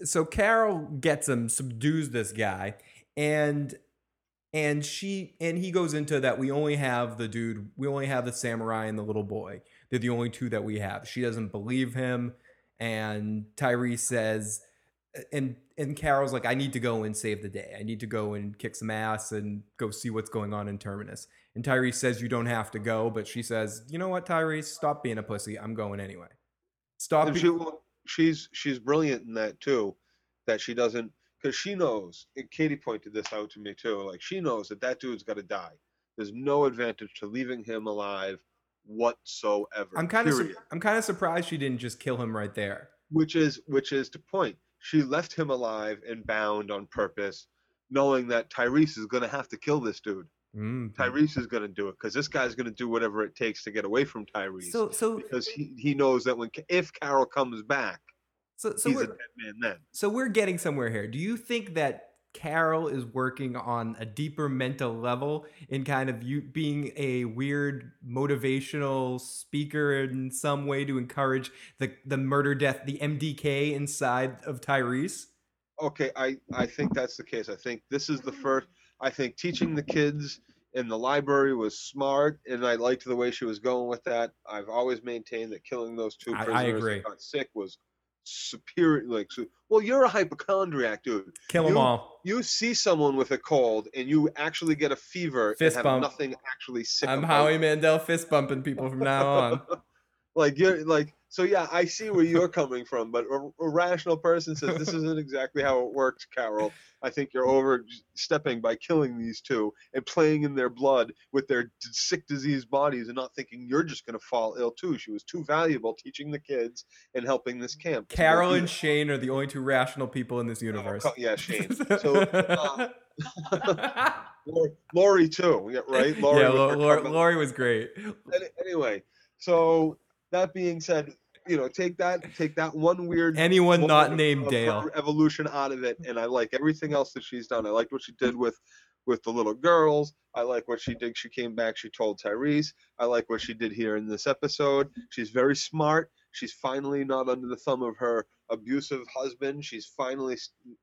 S1: so Carol gets him, subdues this guy, and and she and he goes into that we only have the dude, we only have the samurai and the little boy. They're the only two that we have. She doesn't believe him, and Tyrese says, and and Carol's like, I need to go and save the day. I need to go and kick some ass and go see what's going on in Terminus. And Tyrese says, You don't have to go, but she says, You know what, Tyrese, stop being a pussy. I'm going anyway. Stop. Be-
S2: she, she's she's brilliant in that too, that she doesn't because she knows. And Katie pointed this out to me too. Like she knows that that dude's got to die. There's no advantage to leaving him alive whatsoever.
S1: I'm kind of
S2: period.
S1: I'm kind of surprised she didn't just kill him right there.
S2: which is which is the point. She left him alive and bound on purpose, knowing that Tyrese is going to have to kill this dude.
S1: Mm.
S2: Tyrese is going to do it because this guy's going to do whatever it takes to get away from Tyrese.
S1: So so
S2: because he, he knows that when if Carol comes back,
S1: so so
S2: he's a dead man then.
S1: so we're getting somewhere here. Do you think that Carol is working on a deeper mental level in kind of you being a weird motivational speaker in some way to encourage the the murder death the MDK inside of Tyrese.
S2: Okay, I I think that's the case. I think this is the first. I think teaching the kids in the library was smart, and I liked the way she was going with that. I've always maintained that killing those two
S1: I- I
S2: prisoners
S1: agree.
S2: that got sick was superior. Like, so, well, you're a hypochondriac, dude.
S1: Kill them
S2: You-
S1: all.
S2: You see someone with a cold, and you actually get a fever
S1: Fist
S2: and have
S1: bump.
S2: nothing actually sick.
S1: I'm
S2: about
S1: Howie. Mandel fist bumping people from now on.
S2: like you're like so yeah i see where you're coming from but a, a rational person says this isn't exactly how it works carol i think you're overstepping by killing these two and playing in their blood with their d- sick diseased bodies and not thinking you're just going to fall ill too she was too valuable teaching the kids and helping this camp
S1: Carol and Shane are the only two rational people in this.
S2: Oh,
S1: universe.
S2: yeah shane so uh, Lori, too yeah, right Lori
S1: yeah,
S2: with
S1: Lo-
S2: her
S1: Lor-
S2: comment.
S1: Lori was great.
S2: Any- anyway so that being said you know take that take that one weird
S1: Anyone not named Dale.
S2: evolution out of it and i like everything else that she's done. I liked what she did with with the little girls. I like what she did. She came back. She told tyrese. I like what she did here in this episode. She's very smart. She's finally not under the thumb of her abusive husband. She's finally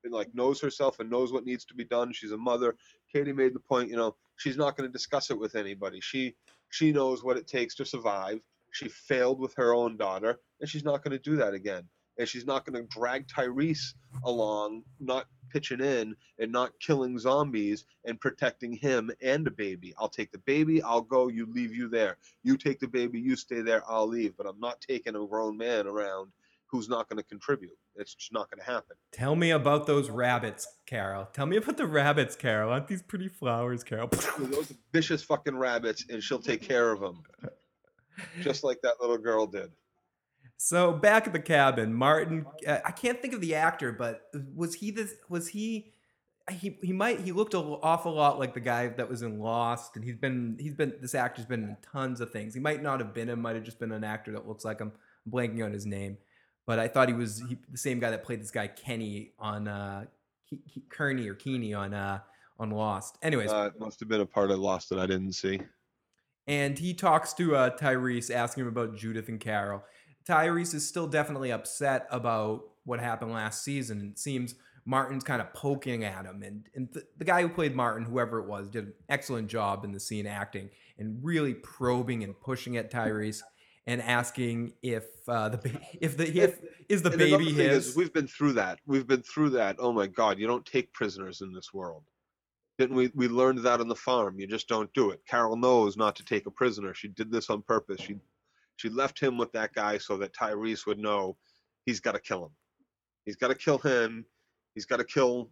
S2: like knows herself and knows what needs to be done. She's a mother. Katie made the point you know she's not going to discuss it with anybody. She she knows what it takes to survive she failed with her own daughter and she's not going to do that again and she's not going to drag Tyrese along, not pitching in and not killing zombies and protecting him and the baby. I'll take the baby, I'll go, you leave you there. You take the baby, you stay there, I'll leave. But I'm not taking a grown man around who's not going to contribute. It's just not going to happen.
S1: Tell me about those rabbits, Carol. Tell me about the rabbits, Carol. Aren't these pretty flowers, Carol?
S2: Those vicious fucking rabbits, and she'll take care of them, just like that little girl did.
S1: So back at the cabin, Martin. Uh, I can't think of the actor, but was he this? Was he? He he might. He looked an awful lot like the guy that was in Lost, and he's been he's been this actor's been in tons of things. He might not have been him. Might have just been an actor that looks like him. I'm blanking on his name, but I thought he was he, the same guy that played this guy Kenny on uh, Ke- Ke- Kearney or Keeney on uh on Lost. Anyways,
S2: Uh, it must have been a part of Lost that I didn't see.
S1: And he talks to uh, Tyrese, asking him about Judith and Carol. Tyrese is still definitely upset about what happened last season. It seems Martin's kind of poking at him, and and th- the guy who played Martin, whoever it was, did an excellent job in the scene acting and really probing and pushing at Tyrese and asking if uh, the ba- if the if is the
S2: And
S1: baby
S2: thing is,
S1: his.
S2: we've been through that. We've been through that. Oh my God, you don't take prisoners in this world. Didn't we? We learned that on the farm. You just don't do it. Carol knows not to take a prisoner. She did this on purpose. She she left him with that guy so that Tyrese would know he's got to kill him. He's got to kill him. He's got to kill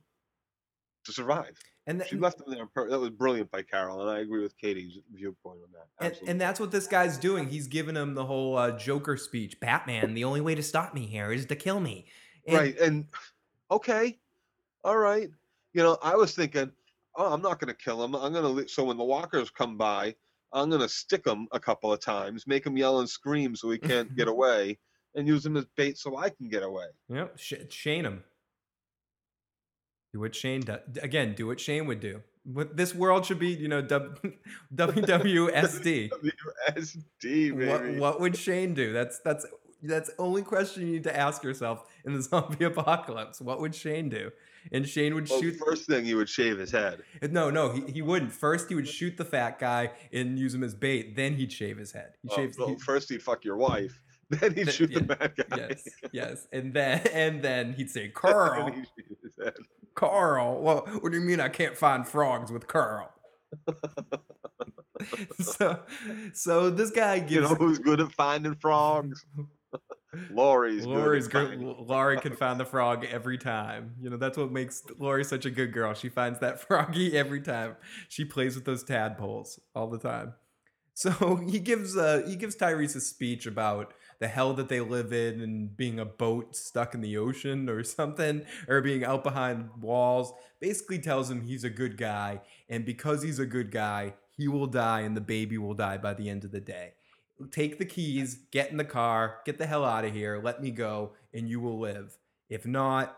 S2: to survive.
S1: and
S2: She left him there. That was brilliant by Carol, and I agree with Katie's viewpoint on that.
S1: And, and that's what this guy's doing. He's giving him the whole uh, Joker speech. Batman, the only way to stop me here is to kill me. And-
S2: right and okay all right you know i was thinking oh i'm not going to kill him i'm going to so when the walkers come by i'm going to stick him a couple of times make him yell and scream so he can't get away and use him as bait so i can get away
S1: Yep, sh- Shane him. Do what Shane does. Again, do what Shane would do. What this world should be, you know, w- WWSD.
S2: WSD,
S1: what,
S2: baby.
S1: what would Shane do? That's that's that's the only question you need to ask yourself in the zombie apocalypse. What would Shane do? And Shane would
S2: well,
S1: shoot.
S2: first thing he would shave his head
S1: No, no, he, he wouldn't. First, he would shoot the fat guy and use him as bait. Then he'd shave his head. He
S2: Oh,
S1: shaves.
S2: well,
S1: he-
S2: first he'd fuck your wife then he'd
S1: Th-
S2: shoot the
S1: yeah,
S2: bad guy
S1: yes, yes, and then and then he'd say, "Carl,
S2: he'd shave.
S1: Carl. Well, what do you mean I can't find frogs with Carl?" so, so this guy gives.
S2: you know who's good at finding frogs Lori's
S1: Lori's good.
S2: finding
S1: Lori can find the frog every time. You know that's what makes Lori such a good girl. She finds that froggy every time. She plays with those tadpoles all the time. So he gives uh he gives Tyrese a speech about the hell that they live in and being a boat stuck in the ocean or something or being out behind walls. Basically tells him he's a good guy and because he's a good guy, he will die and the baby will die by the end of the day. Take the keys, get in the car, get the hell out of here, let me go and you will live. If not,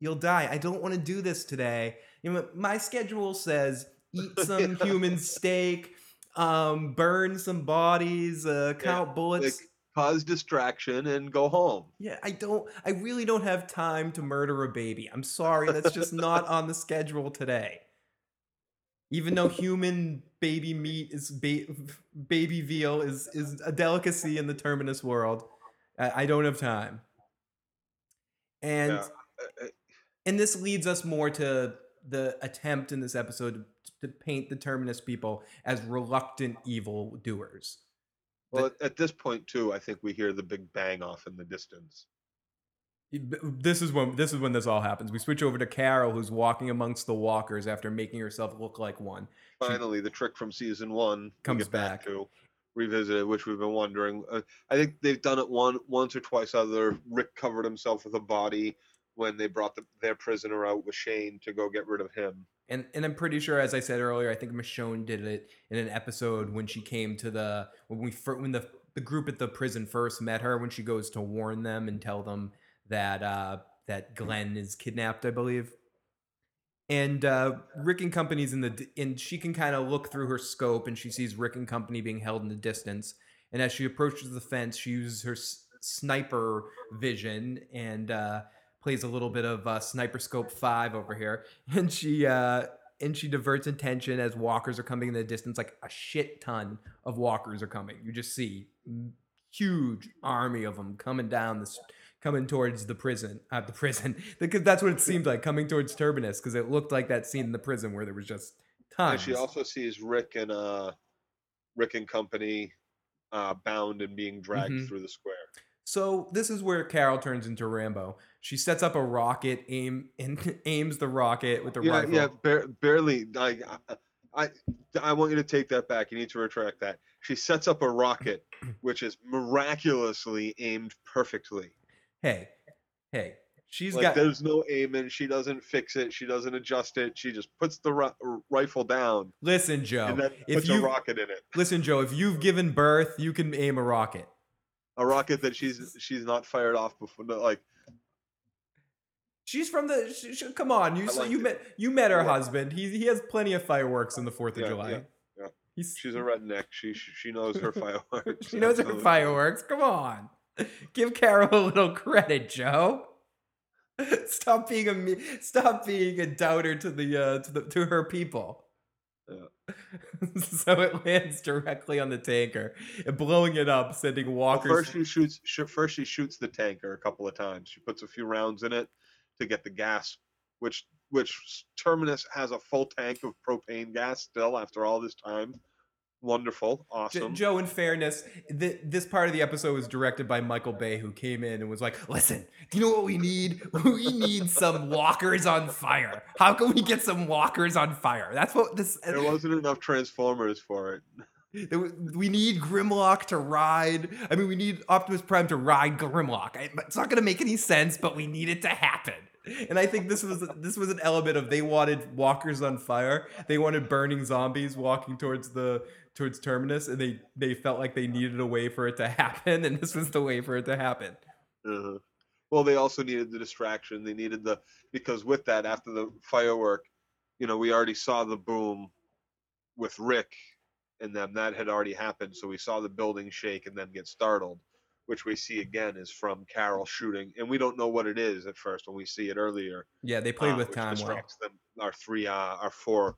S1: You'll die. I don't want to do this today. You know, my schedule says eat some human steak, um, burn some bodies, uh, count bullets.
S2: Cause distraction and go home.
S1: Yeah, I don't. I really don't have time to murder a baby. I'm sorry, that's just not on the schedule today. Even though human baby meat is ba- baby veal is is a delicacy in the terminus world, I, I don't have time. And
S2: Yeah. Uh, uh,
S1: and this leads us more to the attempt in this episode to, to paint the terminus people as reluctant evil doers.
S2: Well, at, at this point too, I think we hear the big bang off in the distance.
S1: This is when this is when this all happens. We switch over to Carol, who's walking amongst the walkers after making herself look like one. She-
S2: Finally, the trick from season one
S1: Comes
S2: back
S1: back.
S2: to revisited, which we've been wondering. Uh, I think they've done it one once or twice. Other Rick covered himself with a body when they brought the, their prisoner out with Shane to go get rid of him.
S1: And and I'm pretty sure, as I said earlier, I think Michonne did it in an episode when she came to the when we when the the group at the prison first met her when she goes to warn them and tell them that uh, that Glenn is kidnapped, I believe. And uh, Rick and Company's in the and she can kind of look through her scope and she sees Rick and Company being held in the distance. And as she approaches the fence, she uses her s- sniper vision and uh, plays a little bit of uh, sniper scope five over here, and she uh, and she diverts attention as walkers are coming in the distance. Like a shit ton of walkers are coming. You just see huge army of them coming down this, coming towards the prison. Uh, the prison because that's what it seemed like coming towards Terminus because it looked like that scene in the prison where there was just
S2: And
S1: tons.
S2: she also sees Rick and uh, Rick and company uh, bound and being dragged
S1: Mhm.
S2: through the square.
S1: So this is where Carol turns into Rambo. She sets up a rocket, aim and aims the rocket with the
S2: yeah,
S1: rifle.
S2: yeah, bar- barely. I, I, I want you to take that back. You need to retract that. She sets up a rocket, which is miraculously aimed perfectly.
S1: Hey, hey, she's
S2: like
S1: got.
S2: there's no aiming. She doesn't fix it. She doesn't adjust it. She just puts the ri- rifle down
S1: Listen, Joe.
S2: and then
S1: if
S2: puts a
S1: you
S2: rocket in it.
S1: listen, Joe, if you've given birth, you can aim a rocket.
S2: A rocket that she's she's not fired off before. no, Like
S1: She's from the. She, she- come on, you
S2: liked
S1: you
S2: it.
S1: met you met her
S2: Yeah.
S1: husband. He he has plenty of fireworks on the Fourth of
S2: Yeah,
S1: July.
S2: yeah, yeah.
S1: He's
S2: she's a redneck. She she knows her fireworks.
S1: she knows her fireworks. Come on, give Carol a little credit, Joe. Stop being a me- stop being a doubter to the uh, to the to her people. so it lands directly on the tanker, and blowing it up, sending
S2: Well,
S1: walkers.
S2: first she shoots. sh- First she shoots the tanker a couple of times. She puts a few rounds in it to get the gas, which which Terminus has a full tank of propane gas still after all this time. Wonderful, awesome.
S1: Joe, in fairness, th- this part of the episode was directed by Michael Bay, who came in and was like, "Listen, do you know what we need? We need some walkers on fire. How can we get some walkers on fire? That's what this.
S2: Uh, there wasn't enough Transformers for it.
S1: It We need Grimlock to ride. I mean, we need Optimus Prime to ride Grimlock. It's not going to make any sense, but we need it to happen. And I think this was this was an element of they wanted walkers on fire. They wanted burning zombies walking towards the towards Terminus, and they they felt like they needed a way for it to happen, and this was the way for it to happen.
S2: Uh-huh. Well, they also needed the distraction. They needed the because with that, after the firework, you know, we already saw the boom with Rick and them. That had already happened, so we saw the building shake and then get startled, which we see again is from Carol shooting, and we don't know what it is at first when we see it earlier.
S1: Yeah, they played
S2: uh,
S1: with time well.
S2: distracts them. Our three, uh, our four,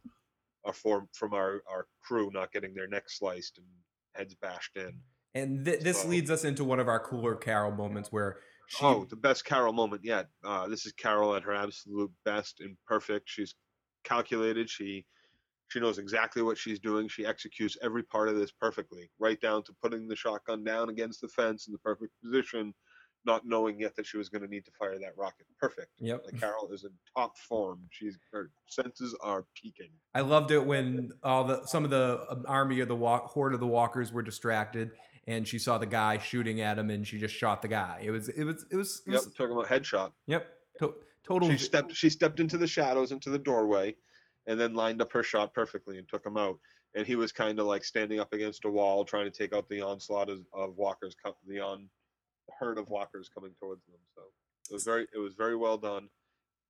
S2: our four from our our crew not getting their necks sliced and heads bashed in.
S1: And th- this
S2: So-
S1: leads us into one of our cooler Carol moments where she
S2: oh, the best Carol moment yet. Uh, this is Carol at her absolute best and perfect. She's calculated. She she knows exactly what she's doing. She executes every part of this perfectly, right down to putting the shotgun down against the fence in the perfect position, not knowing yet that she was going to need to fire that rocket. Perfect.
S1: Yep.
S2: Like Carol is in top form. She's her senses are peaking.
S1: I loved it when all the some of the um, army of the walk, horde of the walkers were distracted, and she saw the guy shooting at him, and she just shot the guy. It was it was it was, it
S2: Yep. Talking about headshot.
S1: yep to, total.
S2: She stepped she stepped into the shadows into the doorway and then lined up her shot perfectly and took him out. And he was kind of like standing up against a wall trying to take out the onslaught of, of walkers co- the on herd of walkers coming towards them. So it was very it was very well done.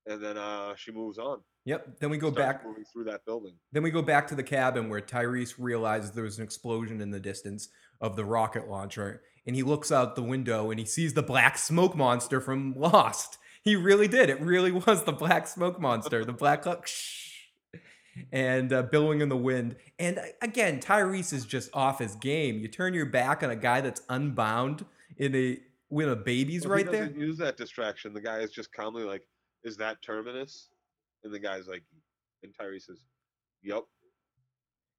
S2: and then uh, she moves on.
S1: Yep. Then we go back.
S2: moving through that building.
S1: Then we go back to the cabin where Tyrese realizes there was an explosion in the distance of the rocket launcher, and he looks out the window and he sees the black smoke monster from Lost. He really did. It really was the black smoke monster, the black cloud, and uh, billowing in the wind. And uh, again, Tyrese is just off his game. You turn your back on a guy that's unbound in a when a baby's
S2: Well,
S1: right there.
S2: doesn't Use that distraction. The guy is just calmly like, "Is that terminus?" And the guy's like, and Tyrese says, "Yup."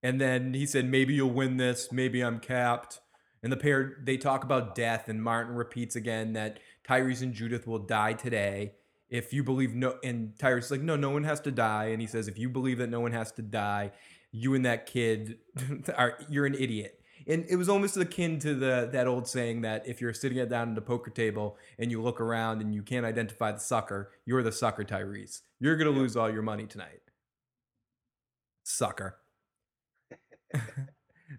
S1: And then he said, maybe you'll win this. Maybe I'm capped. And the pair, they talk about death. And Martin repeats again that Tyrese and Judith will die today. If you believe no, and Tyrese is like, no, no one has to die. And he says, if you believe that no one has to die, you and that kid are, you're an idiot. And it was almost akin to the that old saying that if you're sitting down at a poker table and you look around and you can't identify the sucker, you're the sucker, Tyrese. You're gonna
S2: Yeah.
S1: lose all your money tonight. Sucker.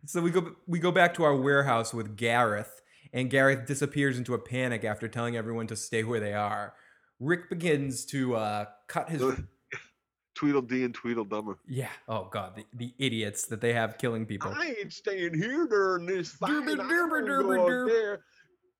S1: so we go we go back to our warehouse with Gareth, and Gareth disappears into a panic after telling everyone to stay where they are. Rick begins to uh, cut his
S2: Tweedledee and Tweedledummer.
S1: yeah. Oh god, the, the idiots that they have killing people.
S2: I ain't staying here during this fight.
S1: Derby, derby, derby, derby.
S2: there.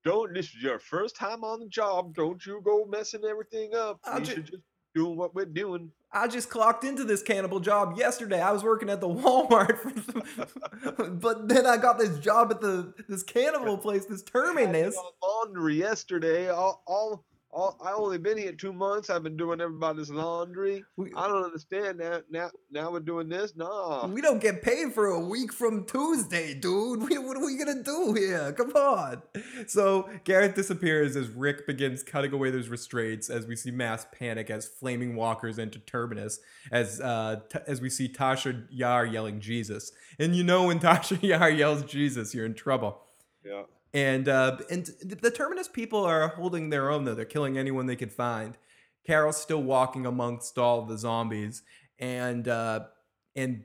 S2: Don't this is your first time on the job. Don't you go messing everything up.
S1: I'll
S2: we
S1: ju-
S2: should just doing what we're doing.
S1: I just clocked into this cannibal job yesterday. I was working at the Walmart, for but then I got this job at the this cannibal place, this terminus.
S2: I laundry yesterday. All, all, all. I only been here two months. I've been doing everybody's laundry.
S1: We,
S2: I don't understand that. Now, now we're doing this. Nah.
S1: we don't get paid for a week from Tuesday, dude. We, what are we gonna do here? Come on. So Gareth disappears as Rick begins cutting away those restraints. As we see mass panic as flaming walkers enter Terminus. As uh, t- as we see Tasha Yar yelling Jesus, and you know when Tasha Yar yells Jesus, you're in trouble.
S2: Yeah.
S1: And uh, and the Terminus people are holding their own though. They're killing anyone they could find. Carol's still walking amongst all the zombies, and uh, and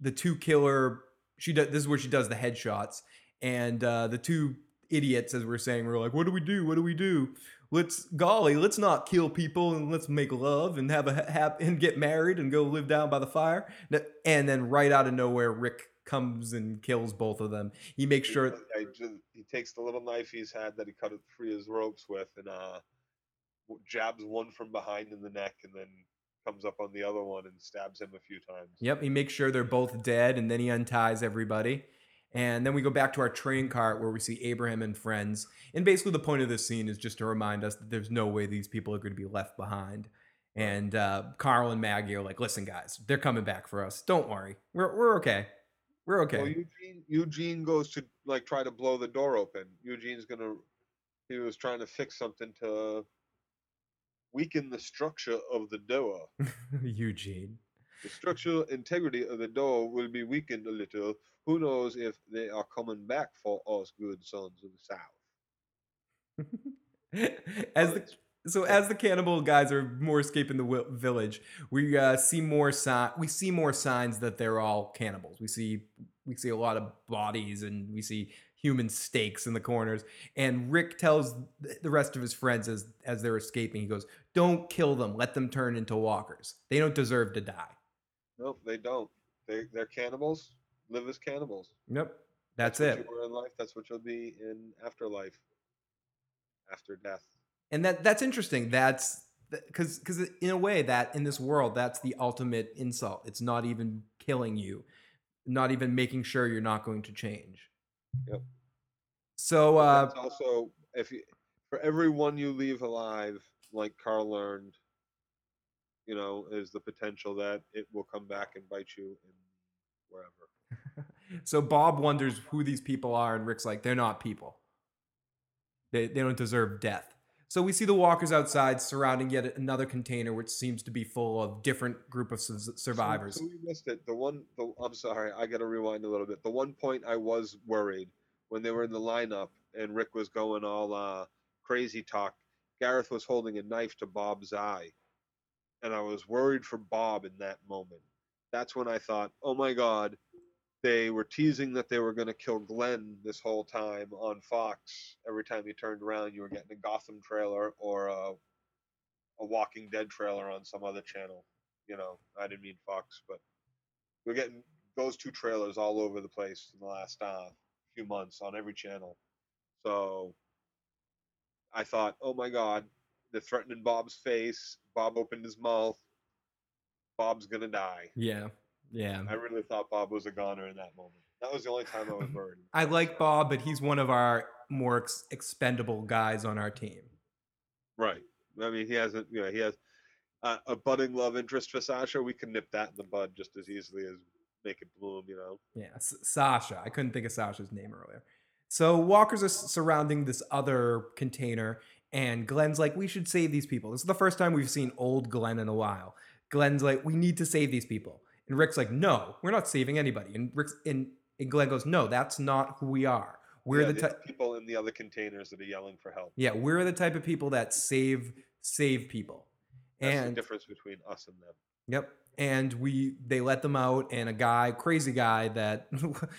S1: the two killer. She does. This is where she does the headshots, and uh, the two idiots, as we're saying, we're like, "What do we do? What do we do? Let's golly, let's not kill people and let's make love and have a ha- and get married and go live down by the fire." And then right out of nowhere, Rick comes and kills both of them. He makes
S2: He
S1: sure.
S2: he takes the little knife he's had that he cut it free his ropes with, and uh, jabs one from behind in the neck, and then comes up on the other one and stabs him a few times.
S1: Yep, he makes sure they're both dead, and then he unties everybody. And then we go back to our train cart where we see Abraham and friends. And basically, the point of this scene is just to remind us that there's no way these people are going to be left behind. And uh, Carl and Maggie are like, "Listen, guys, they're coming back for us. Don't worry, we're we're okay. We're okay."
S2: Well, Eugene Eugene goes to like try to blow the door open. Eugene's gonna. He was trying to fix something to weaken the structure of the door.
S1: Eugene.
S2: The structural integrity of the door will be weakened a little. Who knows if they are coming back for us good sons of the South?
S1: as the so as the cannibal guys are more escaping the village, we uh, see more sign. We see more signs that they're all cannibals. We see we see a lot of bodies and we see human stakes in the corners. And Rick tells the rest of his friends as as they're escaping, he goes, "Don't kill them. Let them turn into walkers. They don't deserve to die."
S2: Nope, they don't. They they're cannibals. Live as cannibals.
S1: Yep, that's,
S2: what
S1: it.
S2: You were in life. That's what you'll be in afterlife. After death.
S1: And that that's interesting. That's because because in a way that in this world that's the ultimate insult. It's not even killing you not even making sure you're not going to change.
S2: Yep.
S1: so uh
S2: that's also if you for every one you leave alive, like Carl learned, you know, is the potential that it will come back and bite you in wherever.
S1: so bob wonders who these people are and rick's like they're not people. They, they don't deserve death so we see the walkers outside surrounding yet another container which seems to be full of different group of su-
S2: So-
S1: survivors
S2: So, we missed it. The one the I'm sorry, I gotta rewind a little bit. The one point I was worried when they were in the lineup and Rick was going all uh crazy talk, Gareth was holding a knife to Bob's eye. And I was worried for Bob in that moment. That's when I thought, oh my god, they were teasing that they were going to kill Glenn this whole time on Fox. Every time you turned around, you were getting a Gotham trailer or a, a Walking Dead trailer on some other channel. You know, I didn't mean Fox, but we're getting those two trailers all over the place in the last uh, few months on every channel. So I thought, oh my God, they're threatening Bob's face. Bob opened his mouth. Bob's gonna die.
S1: Yeah. Yeah.
S2: I really thought Bob was a goner in that moment. That was the only time I was worried.
S1: I like Bob, but he's one of our more ex- expendable guys on our team.
S2: Right. I mean, he hasn't. You know, he has uh, a budding love interest for Sasha. We can nip that in the bud just as easily as make it bloom. You know.
S1: Yeah, S- Sasha. I couldn't think of Sasha's name earlier. So walkers are surrounding this other container, and Glenn's like, "We should save these people." This is the first time we've seen old Glenn in a while. Glenn's like, "We need to save these people," and Rick's like, "No, we're not saving anybody." And Rick's and, and Glenn goes, "No, that's not who we are. We're
S2: yeah,
S1: the type."
S2: people in the other containers that are yelling for help.
S1: Yeah, we're the type of people that save save people.
S2: That's the
S1: and
S2: difference between us and them.
S1: yep, and we they let them out, and a guy, crazy guy that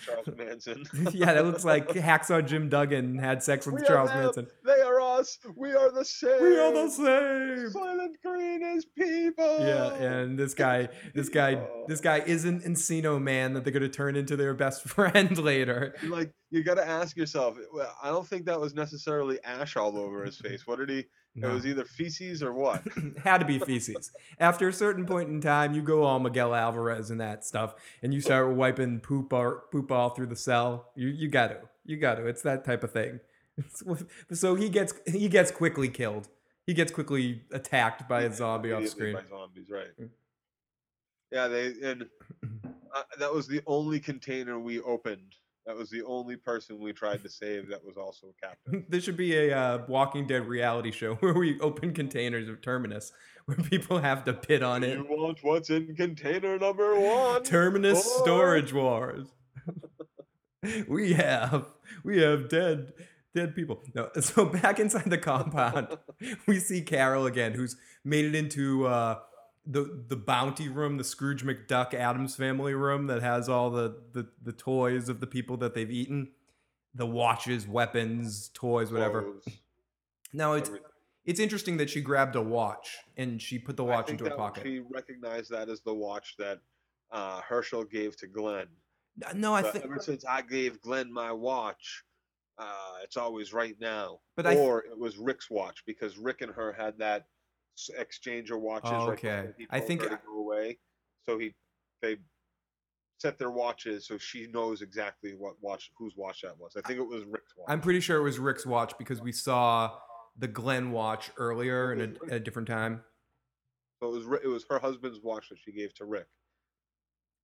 S2: Charles Manson.
S1: yeah, that looks like Hacksaw Jim Duggan had sex with
S2: We
S1: Charles. Manson.
S2: They us. We are the same.
S1: We are the same.
S2: Soylent Green is people.
S1: Yeah, and this guy, this guy,
S2: People.
S1: this guy isn't Encino Man that they're gonna turn into their best friend later.
S2: Like you got to ask yourself. I don't think that was necessarily ash all over his face. What did he? It was either feces or what?
S1: had to be feces. After a certain point in time, you go all Miguel Alvarez and that stuff, and you start wiping poop or poop all through the cell. You you got to, you got to. It's that type of thing. So he gets he gets quickly killed. He gets quickly attacked by a zombie off screen.
S2: By zombies, right?
S1: Mm.
S2: Yeah, they and uh, that was the only container we opened. That was the only person we tried to save that was also a captain.
S1: This should be a uh, Walking Dead reality show where we open containers of Terminus, where people have to pit on it.
S2: you want what's in container number one?
S1: Terminus
S2: Boy.
S1: Storage Wars. we have we have dead dead people. No, so back inside the compound, we see Carol again, who's made it into uh, the the bounty room, the Scrooge McDuck Addams family room that has all the the, the toys of the people that they've eaten, the watches, weapons, toys, whatever.
S2: Clothes,
S1: Now it's
S2: everything.
S1: it's interesting that she grabbed a watch and she put the watch into her pocket.
S2: She recognized that as the watch that uh, Hershel gave to Glenn.
S1: no, I think
S2: ever since I gave Glenn my watch, uh, it's always right now.
S1: But I-
S2: or it was Rick's watch because Rick and her had that exchange of watches.
S1: Oh,
S2: right
S1: okay.
S2: he
S1: I think I-
S2: go away. So he they set their watches so she knows exactly what watch whose watch that was. I think it was Rick's watch.
S1: I'm pretty sure it was Rick's watch because we saw the Glenn watch earlier in a, at a different time.
S2: so it was it was her husband's watch that she gave to Rick.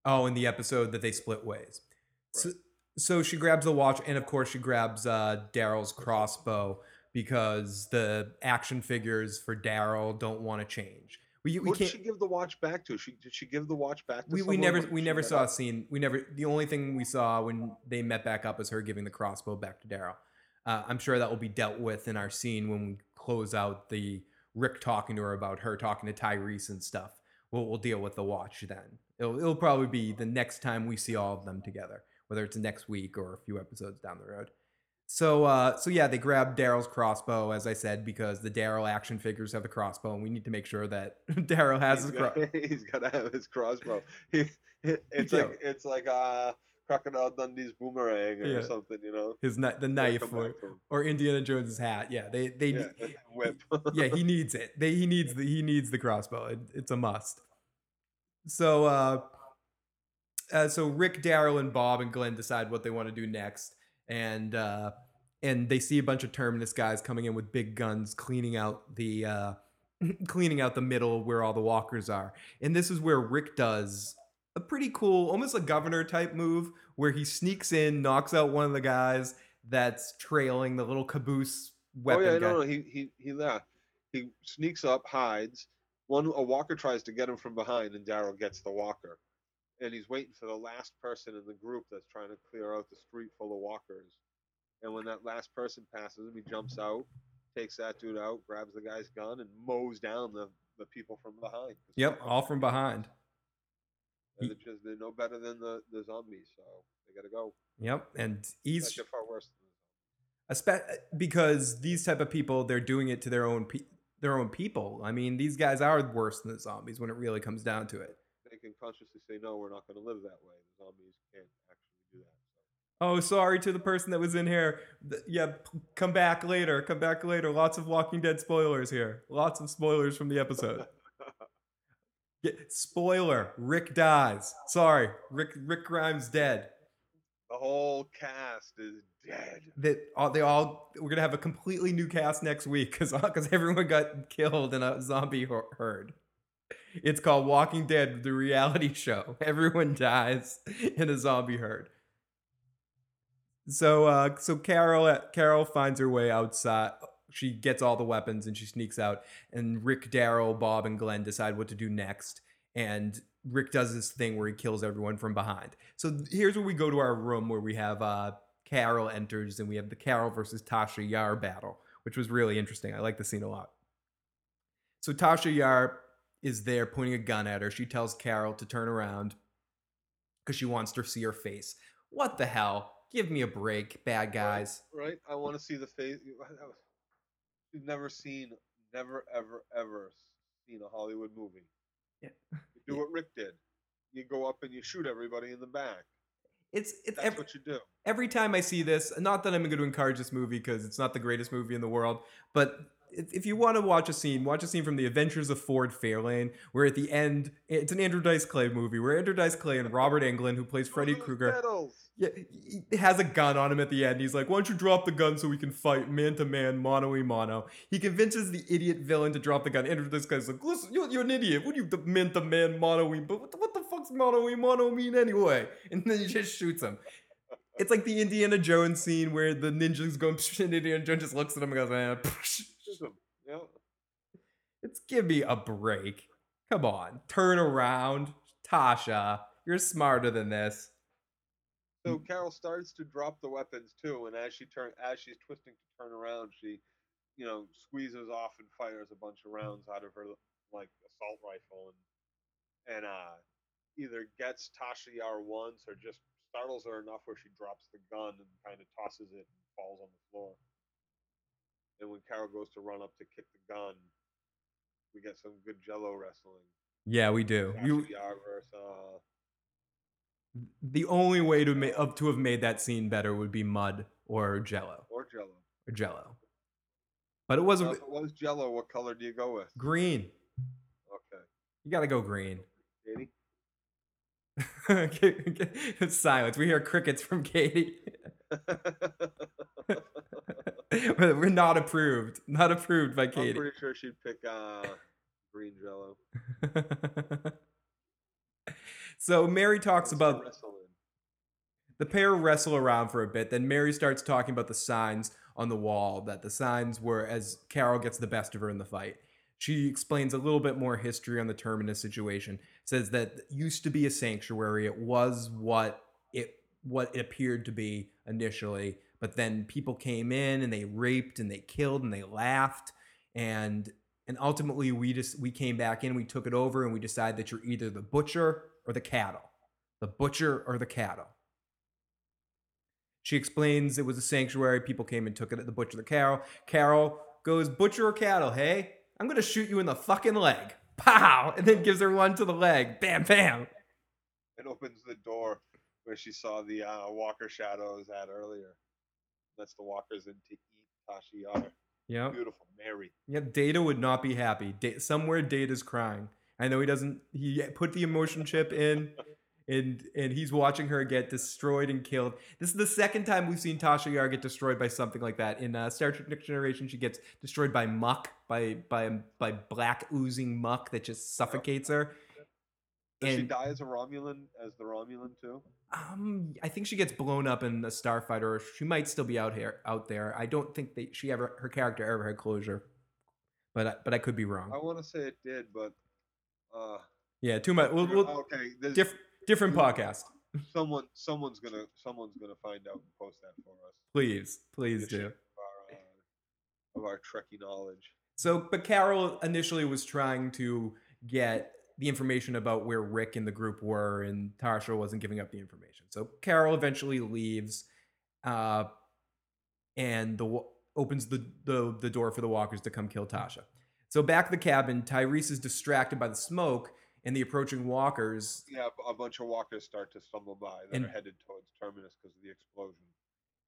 S1: Oh, in the episode that they split ways. So, so she grabs the watch, and of course she grabs uh, Daryl's crossbow because the action figures for Daryl don't want to change. We, we
S2: Who did
S1: can't.
S2: she give the watch back to? She did she give the watch back to
S1: We, we
S2: someone,
S1: never we
S2: she
S1: never saw a
S2: up?
S1: scene. We never. The only thing we saw when they met back up is her giving the crossbow back to Daryl. Uh, I'm sure that will be dealt with in our scene when we close out the Rick talking to her about her talking to Tyrese and stuff. We'll, we'll deal with the watch then. It'll, it'll probably be the next time we see all of them together, whether it's next week or a few episodes down the road. So, uh, so yeah, they grab Daryl's crossbow, as I said, because the Daryl action figures have the crossbow, and we need to make sure that Daryl has his crossbow.
S2: he's got to have his crossbow. He, it's like it's like uh, crocodile Dundee's boomerang or
S1: Yeah.
S2: something, you know.
S1: his the knife or,
S2: back to him.
S1: or Indiana Jones's hat. Yeah, they they
S2: yeah,
S1: ne-
S2: whip.
S1: yeah he needs it. They he needs the he needs the crossbow. It, it's a must. So uh, uh so Rick, Daryl, and Bob and Glenn decide what they want to do next, and uh, and they see a bunch of Terminus guys coming in with big guns, cleaning out the uh, cleaning out the middle where all the walkers are. And this is where Rick does a pretty cool, almost a governor type move, where he sneaks in, knocks out one of the guys that's trailing the little caboose
S2: oh
S1: weapon
S2: yeah,
S1: guy.
S2: no, no, he he he yeah. He sneaks up, hides. One a walker tries to get him from behind, and Daryl gets the walker. And he's waiting for the last person in the group that's trying to clear out the street full of walkers. And when that last person passes him, he jumps out, takes that dude out, grabs the guy's gun, and mows down the, the people from behind.
S1: Yep, all from behind.
S2: And they're just they're no better than the, the zombies, so they gotta go.
S1: Yep, and he's
S2: far worse.
S1: Spe- uh, because these type of people they're doing it to their own pe- their own people. I mean, these guys are worse than the zombies when it really comes down to it.
S2: They can consciously say, no, we're not going to live that way. The zombies can't actually do that.
S1: Oh, sorry to the person that was in here. Yeah, come back later. Come back later. Lots of Walking Dead spoilers here. Lots of spoilers from the episode. Yeah, spoiler: Rick dies. Sorry, Rick. Rick Grimes dead.
S2: The whole cast is dead.
S1: That all uh, they all we're gonna have a completely new cast next week because because uh, everyone got killed in a zombie herd. It's called Walking Dead, the reality show. Everyone dies in a zombie herd. So uh so Carol Carol finds her way outside. She gets all the weapons and she sneaks out. And Rick, Daryl, Bob, and Glenn decide what to do next. And Rick does this thing where he kills everyone from behind. So here's where we go to our room where we have uh Carol enters and we have the Carol versus Tasha Yar battle, which was really interesting. I like the scene a lot. So Tasha Yar is there pointing a gun at her. She tells Carol to turn around because she wants to see her face. What the hell? Give me a break, bad guys.
S2: Right? I want to see the face. you- You've never seen, never, ever, ever seen a Hollywood movie.
S1: Yeah.
S2: You do what Rick did. You go up and you shoot everybody in the back.
S1: It's it's
S2: That's
S1: every,
S2: what you do.
S1: every time I see this, not that I'm going to encourage this movie because it's not the greatest movie in the world, but if, if you want to watch a scene, watch a scene from The Adventures of Ford Fairlane, where at the end, it's an Andrew Dice Clay movie, where Andrew Dice Clay and Robert Englund, who plays Freddy Krueger, yeah, has a gun on him at the end. He's like, "Why don't you drop the gun so we can fight man to man, mano a mano?" He convinces the idiot villain to drop the gun. Andrew Dice Clay's like, "Listen, you're, you're an idiot. What do you the man to man, mano a? But what the, what the fuck's mano a mano mean anyway?" And then he just shoots him. It's like the Indiana Jones scene where the ninja's going, psh, and Indiana Jones just looks at him and goes, eh, psh.
S2: 'Em. Yeah.
S1: It's give me a break. Come on, turn around, Tasha. You're smarter than this.
S2: So Carol starts to drop the weapons too, and as she turn as she's twisting to turn around, she, you know, squeezes off and fires a bunch of rounds out of her like assault rifle, and and uh, either gets Tasha Yar once or just startles her enough where she drops the gun and kind of tosses it and falls on the floor. And when Carol goes to run up to kick the gun, we get some good Jello wrestling.
S1: Yeah, we do. You,
S2: versus uh,
S1: the only way to ma- of to have made that scene better would be mud or jello
S2: or Jello.
S1: or jello but it wasn't
S2: if it was Jello, what color do you go with?
S1: green
S2: Okay,
S1: you gotta go green
S2: Katie.
S1: silence we hear crickets from katie we're not approved not approved by Katie.
S2: I'm pretty sure she'd pick uh, green Jello.
S1: so mary talks about
S2: wrestle in.
S1: The pair wrestle around for a bit. Then Mary starts talking about the signs on the wall, that the signs were as Carol gets the best of her in the fight. She explains a little bit more history on the Terminus situation. Says that used to be a sanctuary. It was what it what it appeared to be initially, but then people came in and they raped and they killed and they laughed and and ultimately we just we came back in, we took it over and we decided that you're either the butcher or the cattle. The butcher or the cattle. She explains it was a sanctuary. People came and took it at the butcher, the Carol. Carol goes, Butcher or cattle? Hey, I'm to shoot you in the fucking leg. Pow! And then gives her one to the leg. Bam, bam.
S2: It opens the door where she saw the uh, Walker shadows at earlier. That's the Walkers in to eat Tasha Yar.
S1: Yep.
S2: Beautiful, Mary.
S1: Yep. Data would not be happy. Da- somewhere Data's crying. I know he doesn't, he put the emotion chip in. And, and he's watching her get destroyed and killed. This is the second time we've seen Tasha Yar get destroyed by something like that. In uh, Star Trek Next Generation, she gets destroyed by muck, by by by black oozing muck that just suffocates her.
S2: Does she die as a Romulan, as the Romulan too?
S1: um, I think she gets blown up in the starfighter. Or she might still be out here, out there. I don't think that she ever, her character ever had closure, but I, but I could be wrong.
S2: I want to say it did, but uh,
S1: Yeah, too much. We'll, we'll,
S2: okay.
S1: Diff, different podcast.
S2: someone, someone's gonna, someone's gonna find out and post that for us.
S1: Please, please do.
S2: Of our, uh, of our Trekkie knowledge.
S1: So, but Carol initially was trying to get the information about where Rick and the group were, and Tasha wasn't giving up the information. So Carol eventually leaves, uh, and the opens the, the the door for the walkers to come kill Tasha. So back at the cabin, Tyrese is distracted by the smoke and the approaching walkers.
S2: Yeah, a bunch of walkers start to stumble by that
S1: And-
S2: are headed towards Terminus because of the explosion.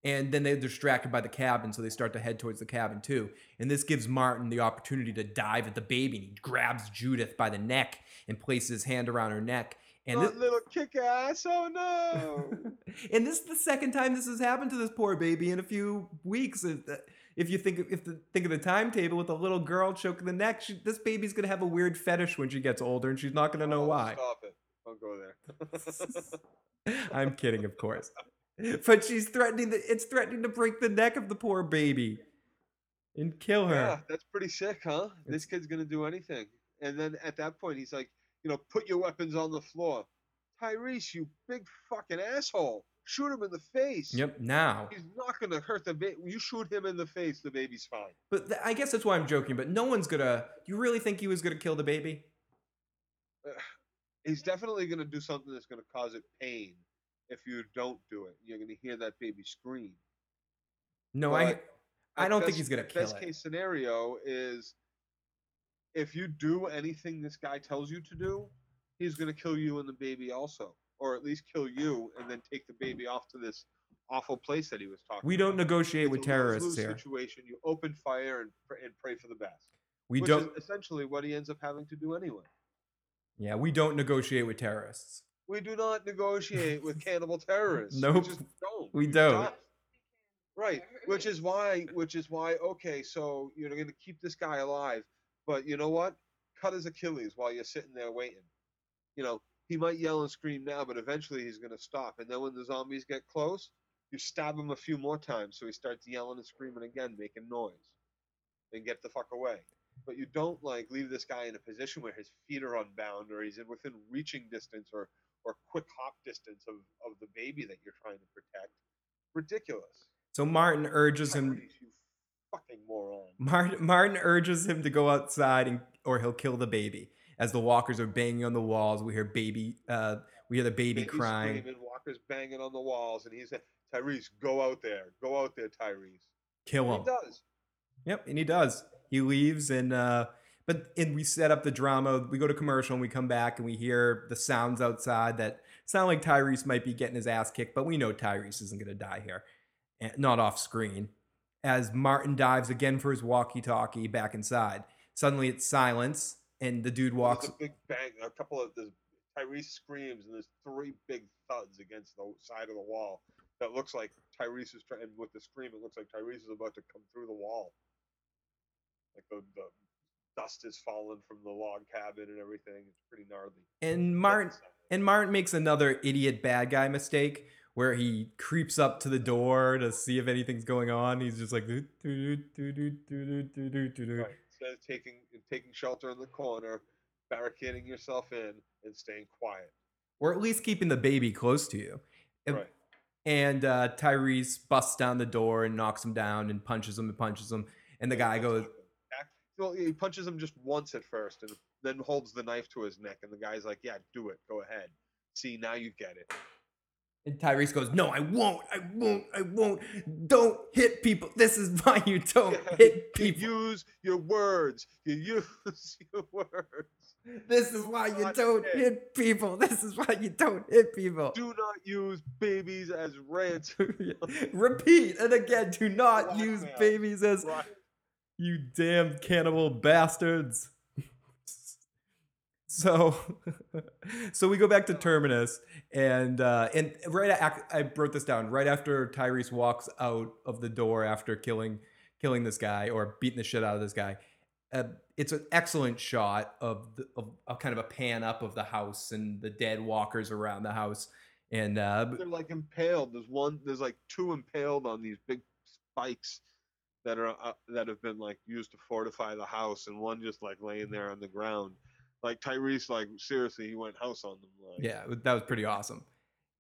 S1: And then they're distracted by the cabin, so they start to head towards the cabin too. And this gives Martin the opportunity to dive at the baby. And he grabs Judith by the neck and places his hand around her neck. And
S2: Not
S1: thi-
S2: little kick ass! Oh no!
S1: and this is the second time this has happened to this poor baby in a few weeks. If uh, if you think if the, think of the timetable with a little girl choking the neck, she, this baby's gonna have a weird fetish when she gets older, and she's not gonna know
S2: Oh,
S1: why.
S2: Stop it! Don't go there.
S1: I'm kidding, of course. But she's threatening that it's threatening to break the neck of the poor baby and kill her.
S2: yeah, that's pretty sick, huh? This kid's gonna do anything. And then at that point, he's like, you know, put your weapons on the floor. Tyrese, you big fucking asshole! Shoot him in the face.
S1: Yep. Now,
S2: He's not gonna hurt the baby. You shoot him in the face, the baby's fine.
S1: but th- I guess that's why I'm joking. But no one's gonna. You really think he was gonna kill the baby?
S2: He's definitely gonna do something that's gonna cause it pain. If you don't do it, you're gonna hear that baby scream.
S1: No, I.
S2: But
S1: I
S2: At
S1: don't think he's gonna
S2: at
S1: kill
S2: best
S1: it.
S2: case scenario is if you do anything this guy tells you to do, he's gonna kill you and the baby also, or at least kill you and then take the baby off to this awful place that he was talking.
S1: We don't negotiate
S2: It's
S1: with terrorists here.
S2: Situation: you open fire and and pray for the best.
S1: We don't.
S2: essentially what he ends up having to do anyway.
S1: Yeah, we don't negotiate with terrorists.
S2: We do not negotiate with cannibal terrorists.
S1: Nope.
S2: We just don't.
S1: We
S2: You
S1: don't.
S2: die. Right. Which is why which is why, okay, so you're gonna keep this guy alive, but you know what? Cut his Achilles while you're sitting there waiting. You know, he might yell and scream now, but eventually he's gonna stop. And then when the zombies get close, you stab him a few more times so he starts yelling and screaming again, making noise. Then get the fuck away. But you don't like leave this guy in a position where his feet are unbound or he's in within reaching distance or or quick hop distance of, of the baby that you're trying to protect. Ridiculous.
S1: So Martin urges him.
S2: You fucking moron.
S1: Martin, Martin urges him to go outside and, or he'll kill the baby. As the walkers are banging on the walls, we hear baby. Uh, we hear the baby crying.
S2: Screaming, Walker's banging on the walls, and he's like, Tyrese, go out there. Go out there, Tyrese.
S1: Kill
S2: And
S1: him.
S2: he does.
S1: Yep, and he does. He leaves, and uh, but and we set up the drama. We go to commercial, and we come back, and we hear the sounds outside that sound like Tyrese might be getting his ass kicked. But we know Tyrese isn't going to die here, and not off screen. As Martin dives again for his walkie-talkie back inside, suddenly it's silence, and the dude walks.
S2: There's a big bang. A couple of the Tyrese screams, and there's three big thuds against the side of the wall. That looks like Tyrese is trying. With the scream, it looks like Tyrese is about to come through the wall like the, the dust has fallen from the log cabin and everything. It's pretty gnarly.
S1: And Martin and Martin makes another idiot bad guy mistake where he creeps up to the door to see if anything's going on. He's just like
S2: right. instead of taking taking shelter in the corner, barricading yourself in and staying quiet.
S1: Or at least keeping the baby close to you.
S2: Right.
S1: And uh, Tyrese busts down the door and knocks him down and punches him and punches him. And the guy goes,
S2: well, he punches him just once at first, and then holds the knife to his neck, and the guy's like, "Yeah, do it. Go ahead. See, now you get it."
S1: and Tyrese goes, No, I won't. I won't. I won't. Don't hit people. This is why you don't
S2: Yeah,
S1: hit
S2: You
S1: people.
S2: use your words. You use your words.
S1: This is why you don't
S2: hit.
S1: hit people. This is why you don't hit people.
S2: Do not use babies as ransom.
S1: Repeat and again, do not use
S2: Blackmail.
S1: babies as. You damn cannibal bastards. So, so we go back to Terminus, and uh, and right, I wrote this down. Right after Tyrese walks out of the door after killing killing this guy or beating the shit out of this guy, uh, it's an excellent shot of, the, of of kind of a pan up of the house and the dead walkers around the house, and uh,
S2: They're like impaled. There's one. There's like two impaled on these big spikes that are uh, that have been like used to fortify the house, and one just like laying there on the ground. Like Tyrese, like seriously, he went house on them. Like,
S1: yeah, that was pretty awesome.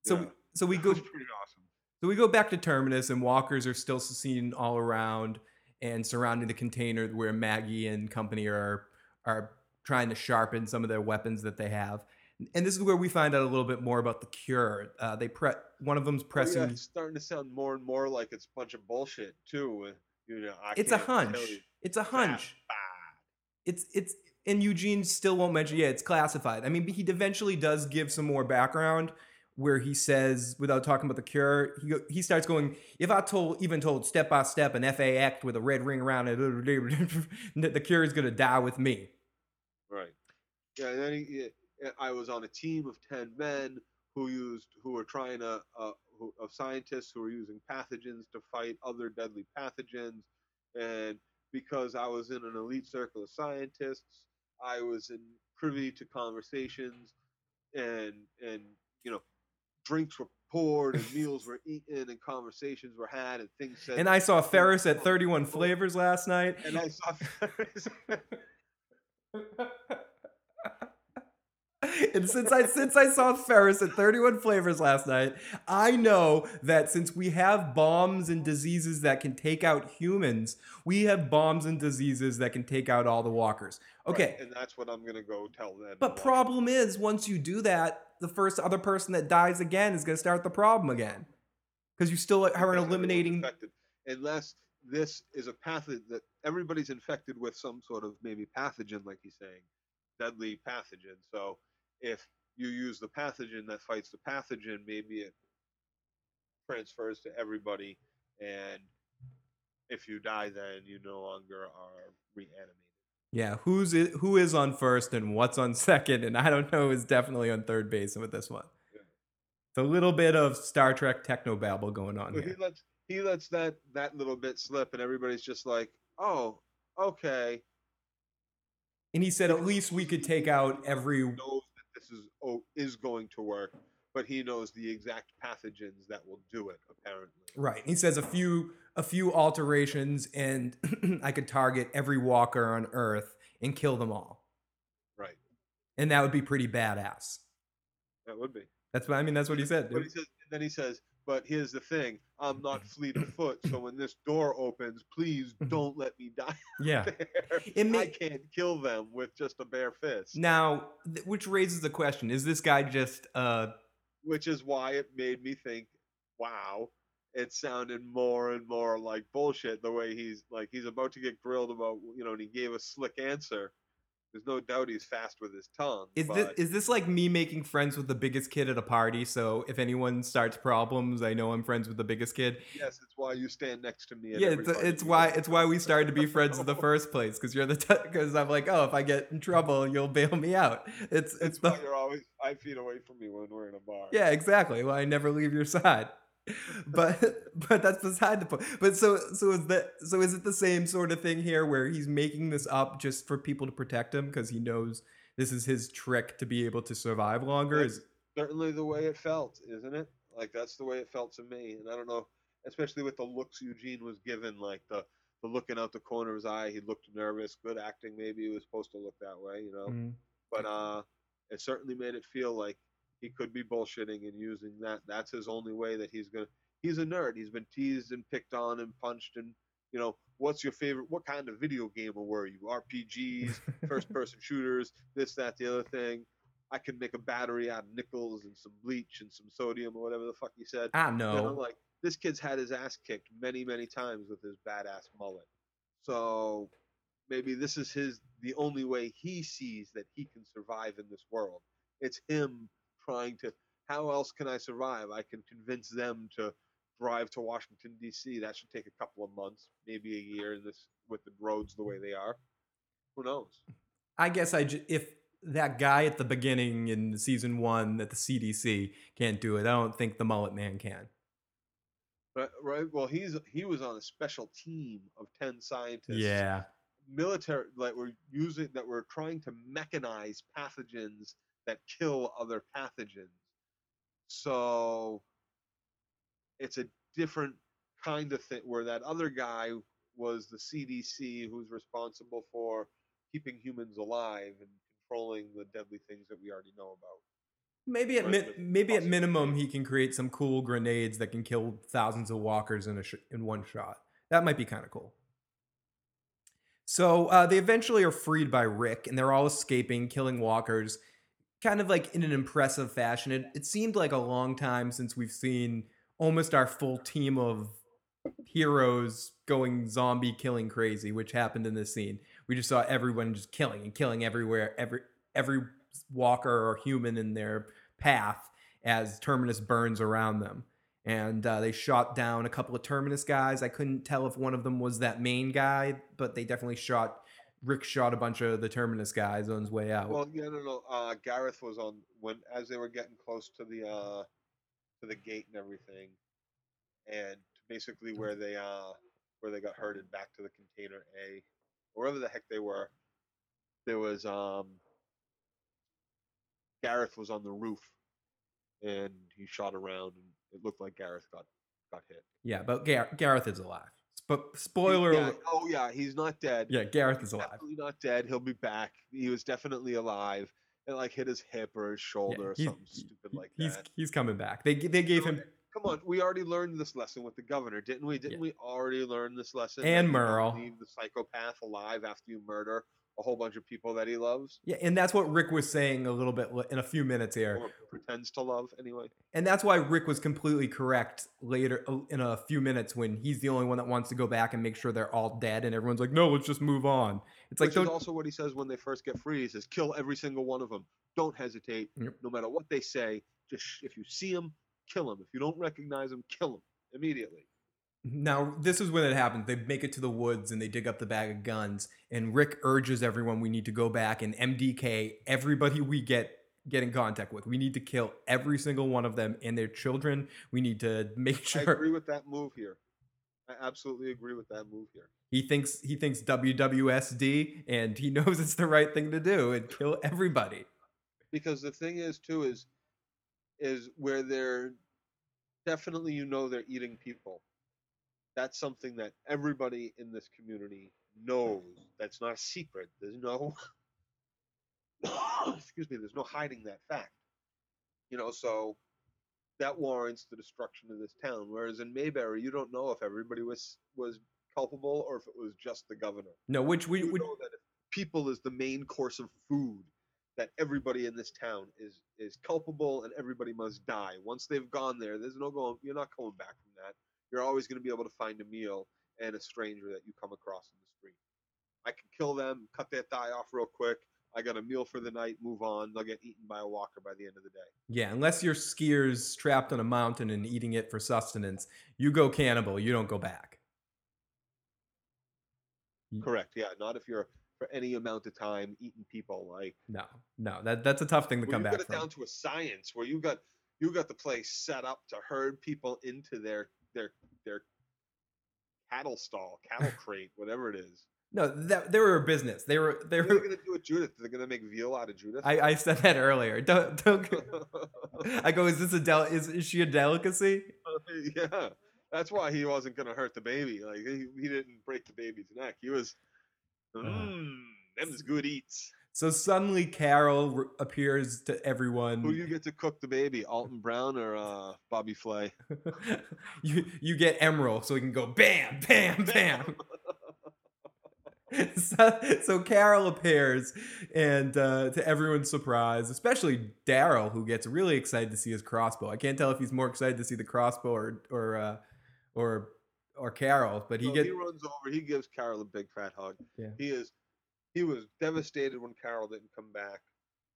S1: So
S2: Yeah.
S1: so we go
S2: pretty awesome.
S1: So we go back to Terminus, and walkers are still seen all around and surrounding the container where Maggie and company are are trying to sharpen some of their weapons that they have. And this is where we find out a little bit more about the cure. Uh, they pre one of them's
S2: Oh,
S1: pressing.
S2: yeah, it's starting to sound more and more like it's a bunch of bullshit too. You know, I
S1: it's a hunch. It's a hunch. it's it's and Eugene still won't mention. Yeah, it's classified. I mean, he eventually does give some more background where he says, without talking about the cure, he he starts going. If I told even told step by step an FA act with a red ring around it, the cure is gonna die with me.
S2: Right. Yeah, and then he, I was on a team of ten men who used who were trying to uh, who, of scientists who were using pathogens to fight other deadly pathogens, and because I was in an elite circle of scientists, I was in privy to conversations, and and you know, drinks were poured and meals were eaten and conversations were had and things said.
S1: And I saw Ferris at 31 Flavors last night.
S2: and I saw Ferris.
S1: and since I since I saw Ferris at 31 flavors last night, I know that since we have bombs and diseases that can take out humans, we have bombs and diseases that can take out all the walkers. Okay.
S2: Right, and that's what I'm gonna go tell them.
S1: But problem is, once you do that, the first other person that dies again is going to start the problem again, because you still are eliminating.
S2: unless this is a pathogen that everybody's infected with some sort of maybe pathogen, like he's saying, deadly pathogen. So if you use the pathogen that fights the pathogen, maybe it transfers to everybody, and if you die, then you no longer are reanimated.
S1: Yeah, who's it, who is on first and what's on second, and I don't know is definitely on third base with this one.
S2: Yeah.
S1: It's a little bit of Star Trek techno babble going on
S2: But he lets he lets that that little bit slip, and everybody's just like, "Oh, okay."
S1: And he said at least we could take out every.
S2: This is oh, is going to work, but he knows the exact pathogens that will do it. Apparently,
S1: Right. He says a few a few alterations, and I could target every walker on Earth and kill them all,
S2: right?
S1: and that would be pretty badass.
S2: That would be.
S1: That's what I mean. That's what he said.
S2: But he says, then he says, "But here's the thing: I'm not fleet of foot, so when this door opens, please don't let me die
S1: Yeah.
S2: there.
S1: It
S2: I can't kill them with just a bare fist."
S1: Now, th- which raises the question: Is this guy just uh?
S2: Which is why it made me think, "Wow." It sounded more and more like bullshit the way he's like he's about to get grilled about you know and he gave a slick answer. There's no doubt he's fast with his tongue.
S1: Is
S2: but
S1: this is this like me making friends with the biggest kid at a party? So if anyone starts problems, I know I'm friends with the biggest kid.
S2: yes, it's why you stand next to me. at
S1: Yeah, it's, it's why it's why we started to be friends in the first place because you're the because I'm like, oh, if I get in trouble, you'll bail me out. It's it's
S2: It's
S1: the
S2: why you're always five feet away from me when we're in a bar.
S1: yeah, exactly. Well, I never leave your side. But but that's beside the point. But so so is that so is it the same sort of thing here where he's making this up just for people to protect him because he knows this is his trick to be able to survive longer?
S2: That's
S1: Is
S2: certainly the way it felt, isn't it? Like that's the way it felt to me, and I don't know, especially with the looks Eugene was given, like the the looking out the corner of his eye. He looked nervous. Good acting, maybe he was supposed to look that way, you know.
S1: Mm.
S2: But uh, it certainly made it feel like he could be bullshitting and using that. That's his only way that he's gonna. He's a nerd. He's been teased and picked on and punched and you know. What's your favorite? What kind of video gamer were you? RPGs, first-person shooters, this, that, the other thing. I can make a battery out of nickels and some bleach and some sodium or whatever the fuck he said.
S1: I
S2: And I'm like, this kid's had his ass kicked many, many times with his badass mullet. So maybe this is his the only way he sees that he can survive in this world. It's him trying to how else can I survive? I can convince them to drive to Washington D.C. That should take a couple of months, maybe a year. This with the roads the way they are, who knows?
S1: I guess I ju- if that guy at the beginning in season one at the CDC can't do it, I don't think the mullet man can.
S2: Right, right. Well, he's he was on a special team of ten scientists.
S1: Yeah.
S2: military like we're using that we're trying to mechanize pathogens that kill other pathogens so it's a different kind of thing where that other guy was the cdc who's responsible for keeping humans alive and controlling the deadly things that we already know about
S1: Maybe at mi- maybe at minimum he can create some cool grenades that can kill thousands of walkers in a sh- in one shot. That might be kind of cool. So uh, they eventually are freed by Rick, and they're all escaping, killing walkers, kind of like in an impressive fashion. It, it seemed like a long time since we've seen almost our full team of heroes going zombie killing crazy, which happened in this scene. We just saw everyone just killing and killing everywhere, every every walker or human in their path as Terminus burns around them. And uh, they shot down a couple of Terminus guys. I couldn't tell if one of them was that main guy, but they definitely shot. Rick shot a bunch of the Terminus guys on his way out.
S2: Well, yeah, no, no. Uh, Gareth was on when as they were getting close to the uh, to the gate and everything, and basically where they uh where they got herded back to the container A, wherever the heck they were. There was um Gareth was on the roof, and he shot around, and it looked like Gareth got got hit.
S1: yeah, but Gar- Gareth is alive. But spoiler,
S2: Yeah, oh yeah, he's not dead.
S1: yeah, Gareth is alive.
S2: definitely not dead. He'll be back. He was definitely alive. And like hit his hip or his shoulder or
S1: he's-
S2: something stupid like
S1: he's
S2: that.
S1: he's coming back. They they gave him
S2: Come on, we already learned this lesson with the governor, didn't we? Didn't
S1: Yeah.
S2: we already learn this lesson?
S1: And Merle.
S2: Leave the psychopath alive after you murder a whole bunch of people that he loves
S1: yeah, and that's what Rick was saying a little bit in a few minutes here.
S2: or pretends to love anyway.
S1: And that's why Rick was completely correct later uh, in a few minutes when he's the only one that wants to go back and make sure they're all dead, and everyone's like, "No, let's just move on." It's like,
S2: Which is also what he says when they first get free. He says, "Kill every single one of them. Don't hesitate.
S1: Yep.
S2: No matter what they say, just if you see them, kill them. If you don't recognize them, kill them immediately."
S1: Now, this is when it happens. They make it to the woods and they dig up the bag of guns, and Rick urges everyone we need to go back and MDK everybody we get get in contact with. We need to kill every single one of them and their children. We need to make sure.
S2: I agree with that move here. I absolutely agree with that move here.
S1: he thinks he thinks WWSD and he knows it's the right thing to do and kill everybody.
S2: because the thing is too is is where they're definitely you know they're eating people that's something that everybody in this community knows that's not a secret. There's no excuse me there's no hiding that fact. You know so that warrants the destruction of this town. Whereas in mayberry you don't know if everybody was was culpable or if it was just the governor.
S1: No, which we,
S2: you
S1: we
S2: know that if people is the main course of food that everybody in this town is is culpable and everybody must die. Once they've gone there there's no going you're not going back from that you're always going to be able to find a meal and a stranger that you come across in the street i can kill them cut that thigh off real quick i got a meal for the night move on they'll get eaten by a walker by the end of the day
S1: yeah, unless you're skiers trapped on a mountain and eating it for sustenance, you go cannibal. You don't go back.
S2: Correct yeah not if you're for any amount of time eating people like
S1: No, no, that that's a tough thing to come
S2: you
S1: back
S2: got it
S1: from.
S2: down to a science where you got you got the place set up to herd people into their their their cattle stall, cattle crate, whatever it is.
S1: No, that they were a business. They were they
S2: What are they
S1: were.
S2: gonna do with Judith? They're gonna make veal out of Judith.
S1: I, I said that earlier. Don't don't. I go. Is this a del? Is, is she a delicacy?
S2: Oh, yeah, that's why he wasn't gonna hurt the baby. Like he, he didn't break the baby's neck. He was, uh-huh. mmm, them's good eats.
S1: So suddenly Carol r- appears to everyone.
S2: Who you get to cook the baby, Alton Brown or uh, Bobby Flay?
S1: you you get Emeril, so he can go bam, bam, bam. so, so Carol appears, and uh, to everyone's surprise, especially Daryl, who gets really excited to see his crossbow. I can't tell if he's more excited to see the crossbow or or uh, or or Carol, but he
S2: No,
S1: gets
S2: he runs over. He gives Carol a big fat hug.
S1: Yeah.
S2: He is. He was devastated when Carol didn't come back.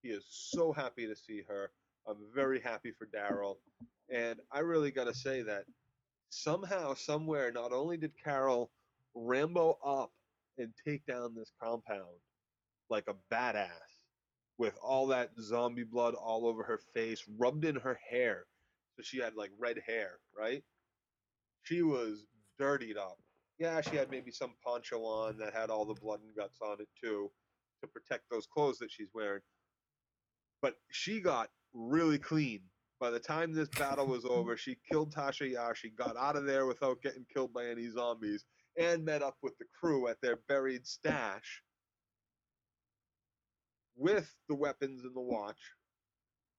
S2: He is so happy to see her. I'm very happy for Daryl, and I really got to say that somehow, somewhere, not only did Carol Rambo up and take down this compound like a badass with all that zombie blood all over her face, rubbed in her hair, so she had like red hair, right? She was dirtied up. Yeah, she had maybe some poncho on that had all the blood and guts on it too to protect those clothes that she's wearing. But she got really clean. By the time this battle was over, she killed Tasha Yar. She got out of there without getting killed by any zombies and met up with the crew at their buried stash with the weapons and the watch.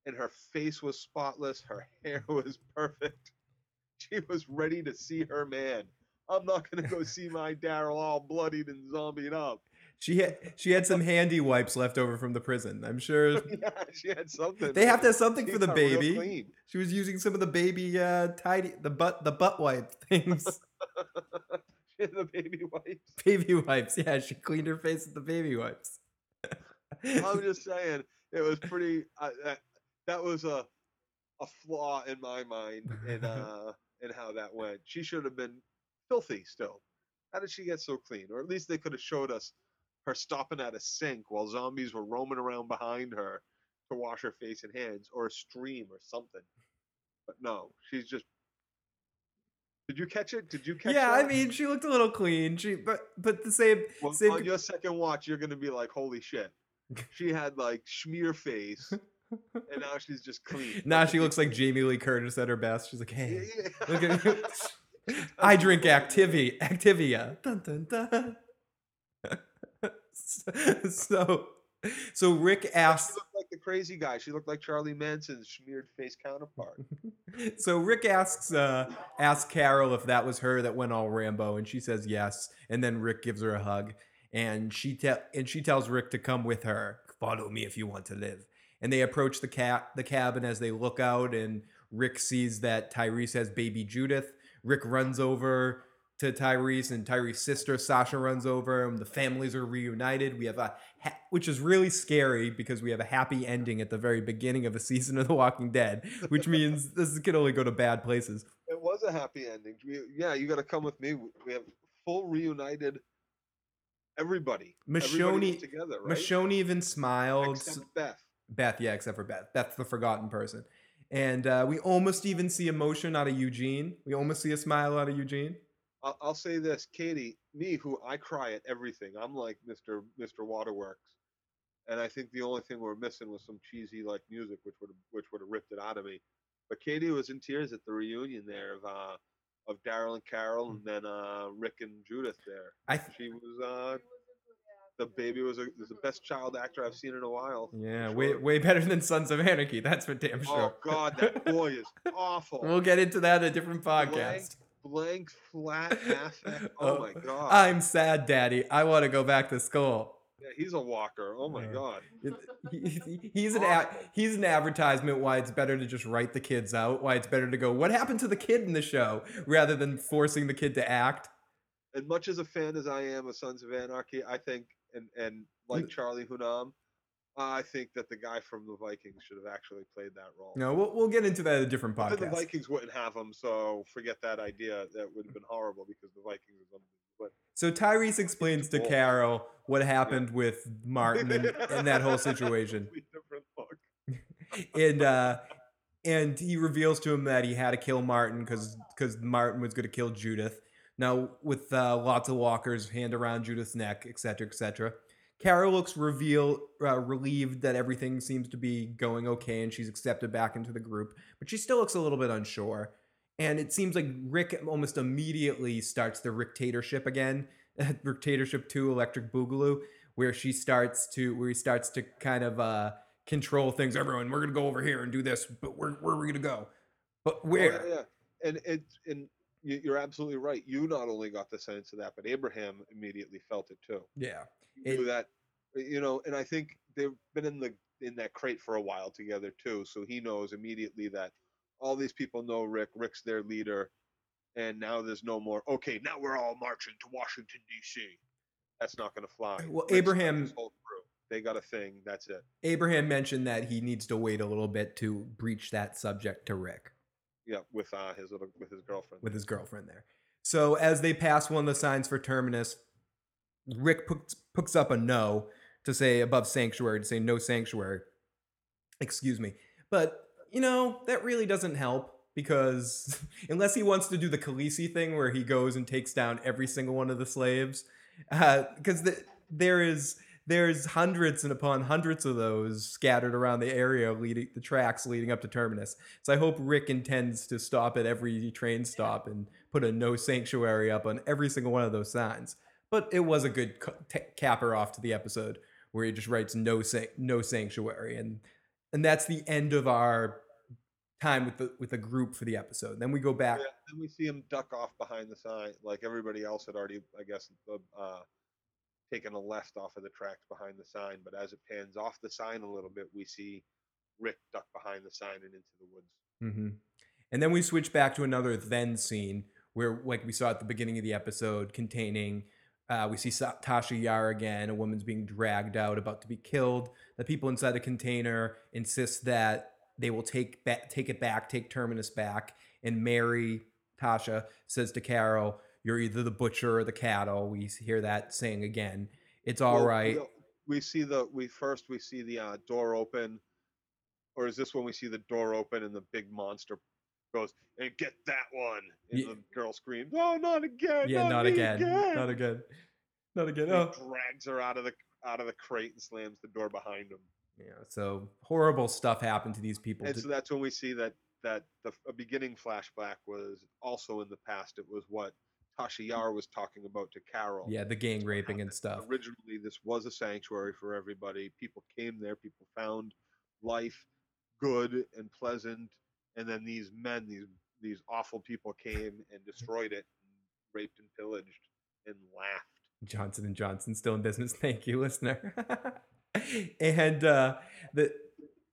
S2: And her face was spotless. Her hair was perfect. She was ready to see her man. I'm not gonna go see my Daryl all bloodied and zombied up.
S1: she had she had some handy wipes left over from the prison. I'm sure
S2: yeah, she had something.
S1: they have to have something for the baby. She was using some of the baby uh tidy the butt the butt wipe things.
S2: She had the baby wipes.
S1: baby wipes. Yeah, she cleaned her face with the baby wipes.
S2: I'm just saying, it was pretty. Uh, that, that was a a flaw in my mind in uh in how that went. She should have been filthy still. How did she get so clean? Or at least they could have showed us her stopping at a sink while zombies were roaming around behind her to wash her face and hands, or a stream or something. But no, she's just. Did you catch it? Did you catch?
S1: yeah, I mean, she looked a little clean. She, but but the same
S2: Well,
S1: same.
S2: on your second watch, you're gonna be like, "Holy shit!" She had like schmear face, and now she's just clean.
S1: now she looks like Jamie Lee Curtis at her best. She's like, hey,
S2: Yeah,
S1: look at I drink Activia. Activia. Dun, dun, dun. so, so Rick
S2: She looked like the crazy guy. She looked like Charlie Manson's smeared face counterpart.
S1: So Rick asks uh, asks Carol if that was her that went all Rambo, and she says yes. And then Rick gives her a hug, and she te- and she tells Rick to come with her. Follow me if you want to live. And they approach the cat the cabin as they look out, and Rick sees that Tyrese has baby Judith. Rick runs over to Tyrese, and Tyrese's sister Sasha runs over, and the families are reunited. We have a ha- which is really scary because we have a happy ending at the very beginning of a season of The Walking Dead, which means this could only go to bad places.
S2: It was a happy ending. We, yeah, you got to come with me. We have full reunited. Everybody.
S1: Michonne,
S2: together, right?
S1: Michonne even smiled.
S2: Except Beth.
S1: Beth, yeah, except for Beth. Beth's the forgotten person. And uh, we almost even see emotion out of Eugene. We almost see a smile out of Eugene.
S2: I'll, I'll say this, Katie, me, who I cry at everything. I'm like Mr. Mr. Waterworks, and I think the only thing we're missing was some cheesy like music, which would which would have ripped it out of me. But Katie was in tears at the reunion there of uh, of Daryl and Carol, and then uh, Rick and Judith there.
S1: I th-
S2: She was uh, the baby was, a, was the best child actor I've seen in a while.
S1: yeah,
S2: for
S1: way way better than Sons of Anarchy. That's for damn oh, sure.
S2: Oh God, that boy is awful.
S1: We'll get into that in a different podcast.
S2: blank, blank flat affect. Oh, oh my God.
S1: I'm sad, Daddy. I want to go back to school.
S2: Yeah, he's a walker. Oh my
S1: Yeah.
S2: God.
S1: He- he's an a, he's an advertisement why it's better to just write the kids out. Why it's better to go. What happened to the kid in the show rather than forcing the kid to act.
S2: as much as a fan as I am of Sons of Anarchy, I think, and and like Charlie Hunnam, I think that the guy from the Vikings should have actually played that role.
S1: No, we'll we'll get into that in a different
S2: But the. Vikings wouldn't have him, so forget that idea. That would have been horrible because the Vikings was but
S1: So Tyrese explains to Carol what happened with Martin and, and that whole situation.
S2: Completely different look.
S1: and uh and he reveals to him that he had to kill Martin because because Martin was going to kill Judith. Now with uh, lots of walkers, hand around Judith's neck, etc., etc. Carol looks reveal uh, relieved that everything seems to be going okay and she's accepted back into the group, but she still looks a little bit unsure. And it seems like Rick almost immediately starts the Rictatorship again, Rictatorship Two, Electric Boogaloo, where she starts to where he starts to kind of uh, control things. Everyone, we're gonna go over here and do this, but where where are we gonna go? But
S2: Oh,
S1: where?
S2: yeah, yeah. And it and you're absolutely right. You not only got the sense of that, but Abraham immediately felt it too.
S1: Yeah. It-
S2: that, you know, and I think they've been in the in that crate for a while together too. So he knows immediately that all these people know Rick. Rick's their leader, and now there's no more. Okay, now we're all marching to Washington D.C. That's not going to fly.
S1: Well,
S2: Rick's
S1: Abraham-
S2: his whole crew. They got a thing. That's it.
S1: Abraham mentioned that he needs to wait a little bit to breach that subject to Rick.
S2: Yeah, with uh, his little with his girlfriend.
S1: with his girlfriend there. So as they pass one of the signs for Terminus, Rick puts, puts up a no to say above sanctuary, to say no sanctuary. Excuse me. But, you know, that really doesn't help because unless he wants to do the Khaleesi thing where he goes and takes down every single one of the slaves, because the, there is there's hundreds and upon hundreds of those scattered around the area leading the tracks leading up to terminus. So i hope rick intends to stop at every train stop and put a no sanctuary up on every single one of those signs. But it was a good t- capper off to the episode where he just writes no san- no sanctuary. And and that's the end of our time with the with the group for the episode. Then we go back
S2: Yeah, then we see him duck off behind the sign, like everybody else had already, I guess, uh, taken a left off of the tracks behind the sign. But as it pans off the sign a little bit, we see Rick duck behind the sign and into the woods.
S1: hmm And then we switch back to another then scene where like we saw at the beginning of the episode containing uh, we see Tasha Yar again. A woman's being dragged out, about to be killed. The people inside the container insist that they will take back, take it back, take Terminus back. And Mary Tasha says to Carol, "You're either the butcher or the cattle." We hear that saying again. It's all
S2: Well,
S1: right.
S2: We, we see the we first we see the uh, door open, or is this when we see the door open and the big monster goes and get that one? And
S1: Ye-
S2: the girl screams, "Oh, not again!
S1: yeah, not
S2: me
S1: again. Not again. Not again. Oh.
S2: he drags her out of the out of the crate and slams the door behind him.
S1: Yeah. So horrible stuff happened to these people.
S2: And
S1: to-
S2: so that's when we see that that the a beginning flashback was also in the past. It was what Tasha Yar was talking about to Carol.
S1: yeah, the gang raping and stuff.
S2: Originally, this was a sanctuary for everybody. People came there. People found life good and pleasant, and then these men, these these awful people, came and destroyed it, and raped and pillaged, and laughed.
S1: Johnson and Johnson still in business. Thank you, listener. and uh, the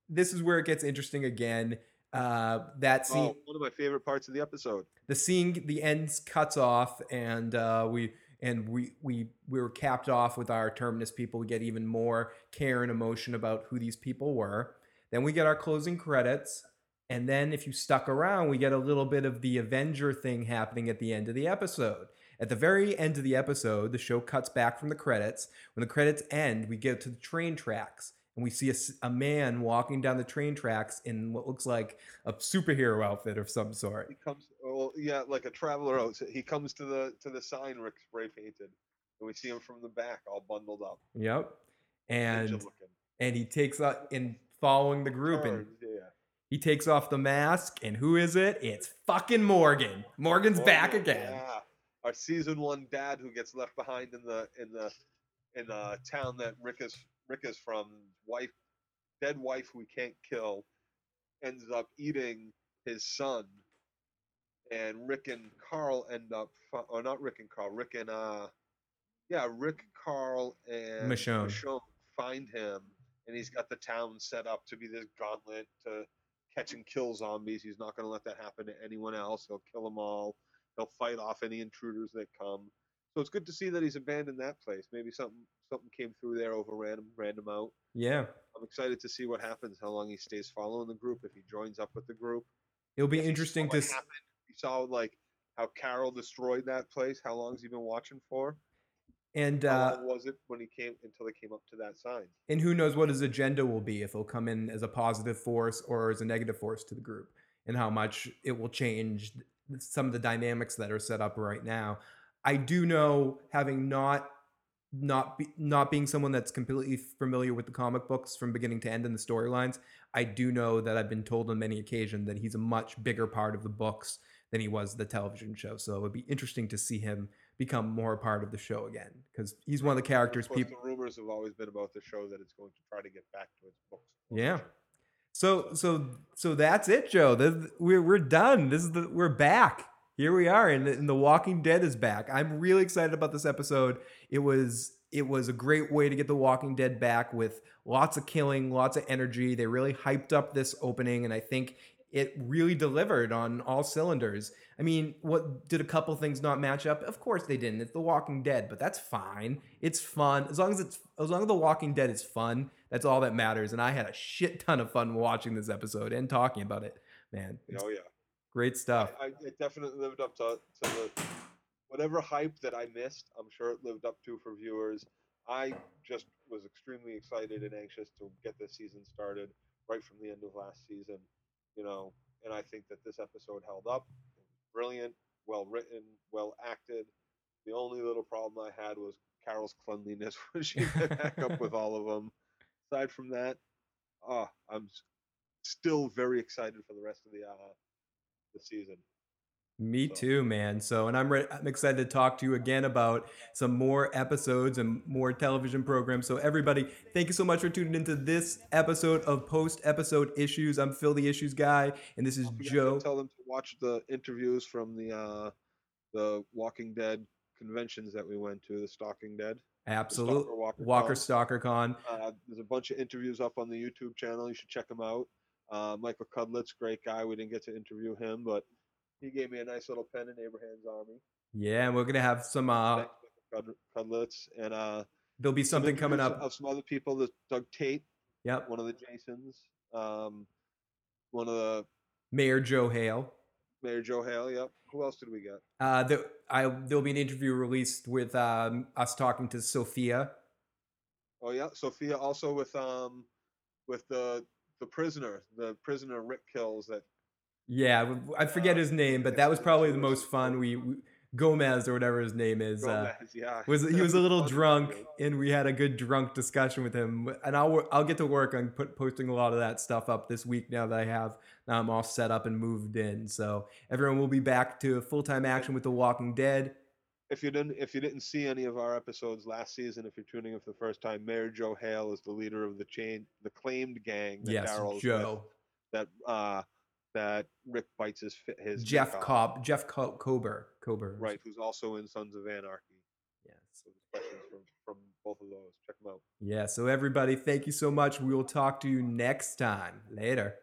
S1: this is where it gets interesting again. Uh, that scene,
S2: Oh, one of my favorite parts of the episode.
S1: the scene, the ends cuts off, and uh, we and we we we were capped off with our terminus people. We get even more care and emotion about who these people were. Then we get our closing credits, and then if you stuck around, we get a little bit of the Avenger thing happening at the end of the episode. At the very end of the episode, the show cuts back from the credits. When the credits end, we get to the train tracks, and we see a, a, man walking down the train tracks in what looks like a superhero outfit of some sort.
S2: He comes, well, yeah, like a traveler out. So he comes to the to the sign Rick spray painted, and we see him from the back, all bundled up,
S1: Yep. And and he takes up in following the group and
S2: yeah.
S1: he takes off the mask and who is it? It's fucking Morgan. Morgan's back again.
S2: Yeah. Our season one dad who gets left behind in the in the in the town that Rick is Rick is from, wife dead wife who we can't kill, ends up eating his son. And Rick and Carl end up or not Rick and Carl, Rick and uh yeah, Rick, Carl, and
S1: Michonne.
S2: Michonne find him and he's got the town set up to be this gauntlet to catch and kill zombies. He's not going to let that happen to anyone else. He'll kill them all. He'll fight off any intruders that come. So it's good to see that he's abandoned that place. Maybe something something came through there, overran him, ran him out.
S1: Yeah.
S2: I'm excited to see what happens. How long he stays following the group, if he joins up with the group.
S1: It'll be
S2: If
S1: interesting to
S2: what
S1: s-
S2: happened. He saw like how Carol destroyed that place. How long's he been watching for?
S1: and
S2: How
S1: uh
S2: long was it when he came until they came up to that sign?
S1: and who knows what his agenda will be if he'll come in as a positive force or as a negative force to the group and how much it will change some of the dynamics that are set up right now i do know having not not be, not being someone that's completely familiar with the comic books from beginning to end in the storylines i do know that i've been told on many occasions that he's a much bigger part of the books than he was the television show so it would be interesting to see him become more a part of the show again because he's one of the
S2: Of
S1: characters
S2: course,
S1: people
S2: The rumors have always been about the show that it's going to try to get back to its books.
S1: Yeah. So so so that's it, Joe. We're we're done. This is the we're back. Here we are, and, and The Walking Dead is back. I'm really excited about this episode. It was it was a great way to get The Walking Dead back with lots of killing, lots of energy. They really hyped up this opening, and I think it really delivered on all cylinders. I mean, what did a couple things not match up? Of course they didn't. It's The Walking Dead, but that's fine. It's fun as long as it's as long as The Walking Dead is fun. That's all that matters. And I had a shit ton of fun watching this episode and talking about it. Man,
S2: Oh yeah.
S1: Great stuff.
S2: I, it definitely lived up to, to the whatever hype that I missed. I'm sure it lived up to for viewers. I just was extremely excited and anxious to get this season started right from the end of last season. You know, and I think that this episode held up. Brilliant, well written, well acted. The only little problem I had was Carol's cleanliness when she met back up with all of them. Aside from that, oh, I'm still very excited for the rest of the uh, the season.
S1: Me
S2: So-
S1: too, man. So, and I'm re- I'm excited to talk to you again about some more episodes and more television programs. So, everybody, thank you so much for tuning into this episode of Post Episode Issues. I'm Phil, the Issues Guy, and this is
S2: Don't forget to
S1: Joe.
S2: Tell them to watch the interviews from the uh, the Walking Dead conventions that we went to. The Stalking Dead. the
S1: Absolute
S2: Walker.
S1: Walker Stalker Con.
S2: Uh, there's a bunch of interviews up on the YouTube channel. You should check them out. Uh, Michael Cudlitz, great guy. We didn't get to interview him, but He gave me a nice little pen in Abraham's army.
S1: Yeah, and we're gonna have some. Uh,
S2: Thanks, Mr. Cud- Cudlitz. And uh,
S1: there'll be something coming up.
S2: of some other people. There's Doug Tait,
S1: Yep,
S2: one of the Jasons. Um, one of the
S1: Mayor Joe Hale.
S2: Mayor Joe Hale. Yep. Who else did we get?
S1: Uh, the, I there'll be an interview released with um, us talking to Sophia.
S2: Oh yeah, Sophia also with um with the the prisoner, the prisoner Rick kills that
S1: Yeah, I forget
S2: Uh,
S1: his name, but that was probably the most fun. We, we Gomez or whatever his name is. Uh,
S2: Gomez, yeah.
S1: was he was a little drunk and we had a good drunk discussion with him and I'll I'll get to work on put, posting a lot of that stuff up this week now that I have now I'm all set up and moved in so everyone will be back to full-time action with The Walking Dead
S2: If you didn't if you didn't see any of our episodes last season, if you're tuning in for the first time, Mayor Joe Hale is the leader of the chain the claimed gang that
S1: yes
S2: Daryl's with, that uh that Rick bites his his
S1: Jeff Cobb Jeff Co- Kober
S2: right, who's also in Sons of Anarchy.
S1: yes.
S2: So questions from from both of those. Check them out.
S1: yeah so everybody thank you so much. We will talk to you next time. Later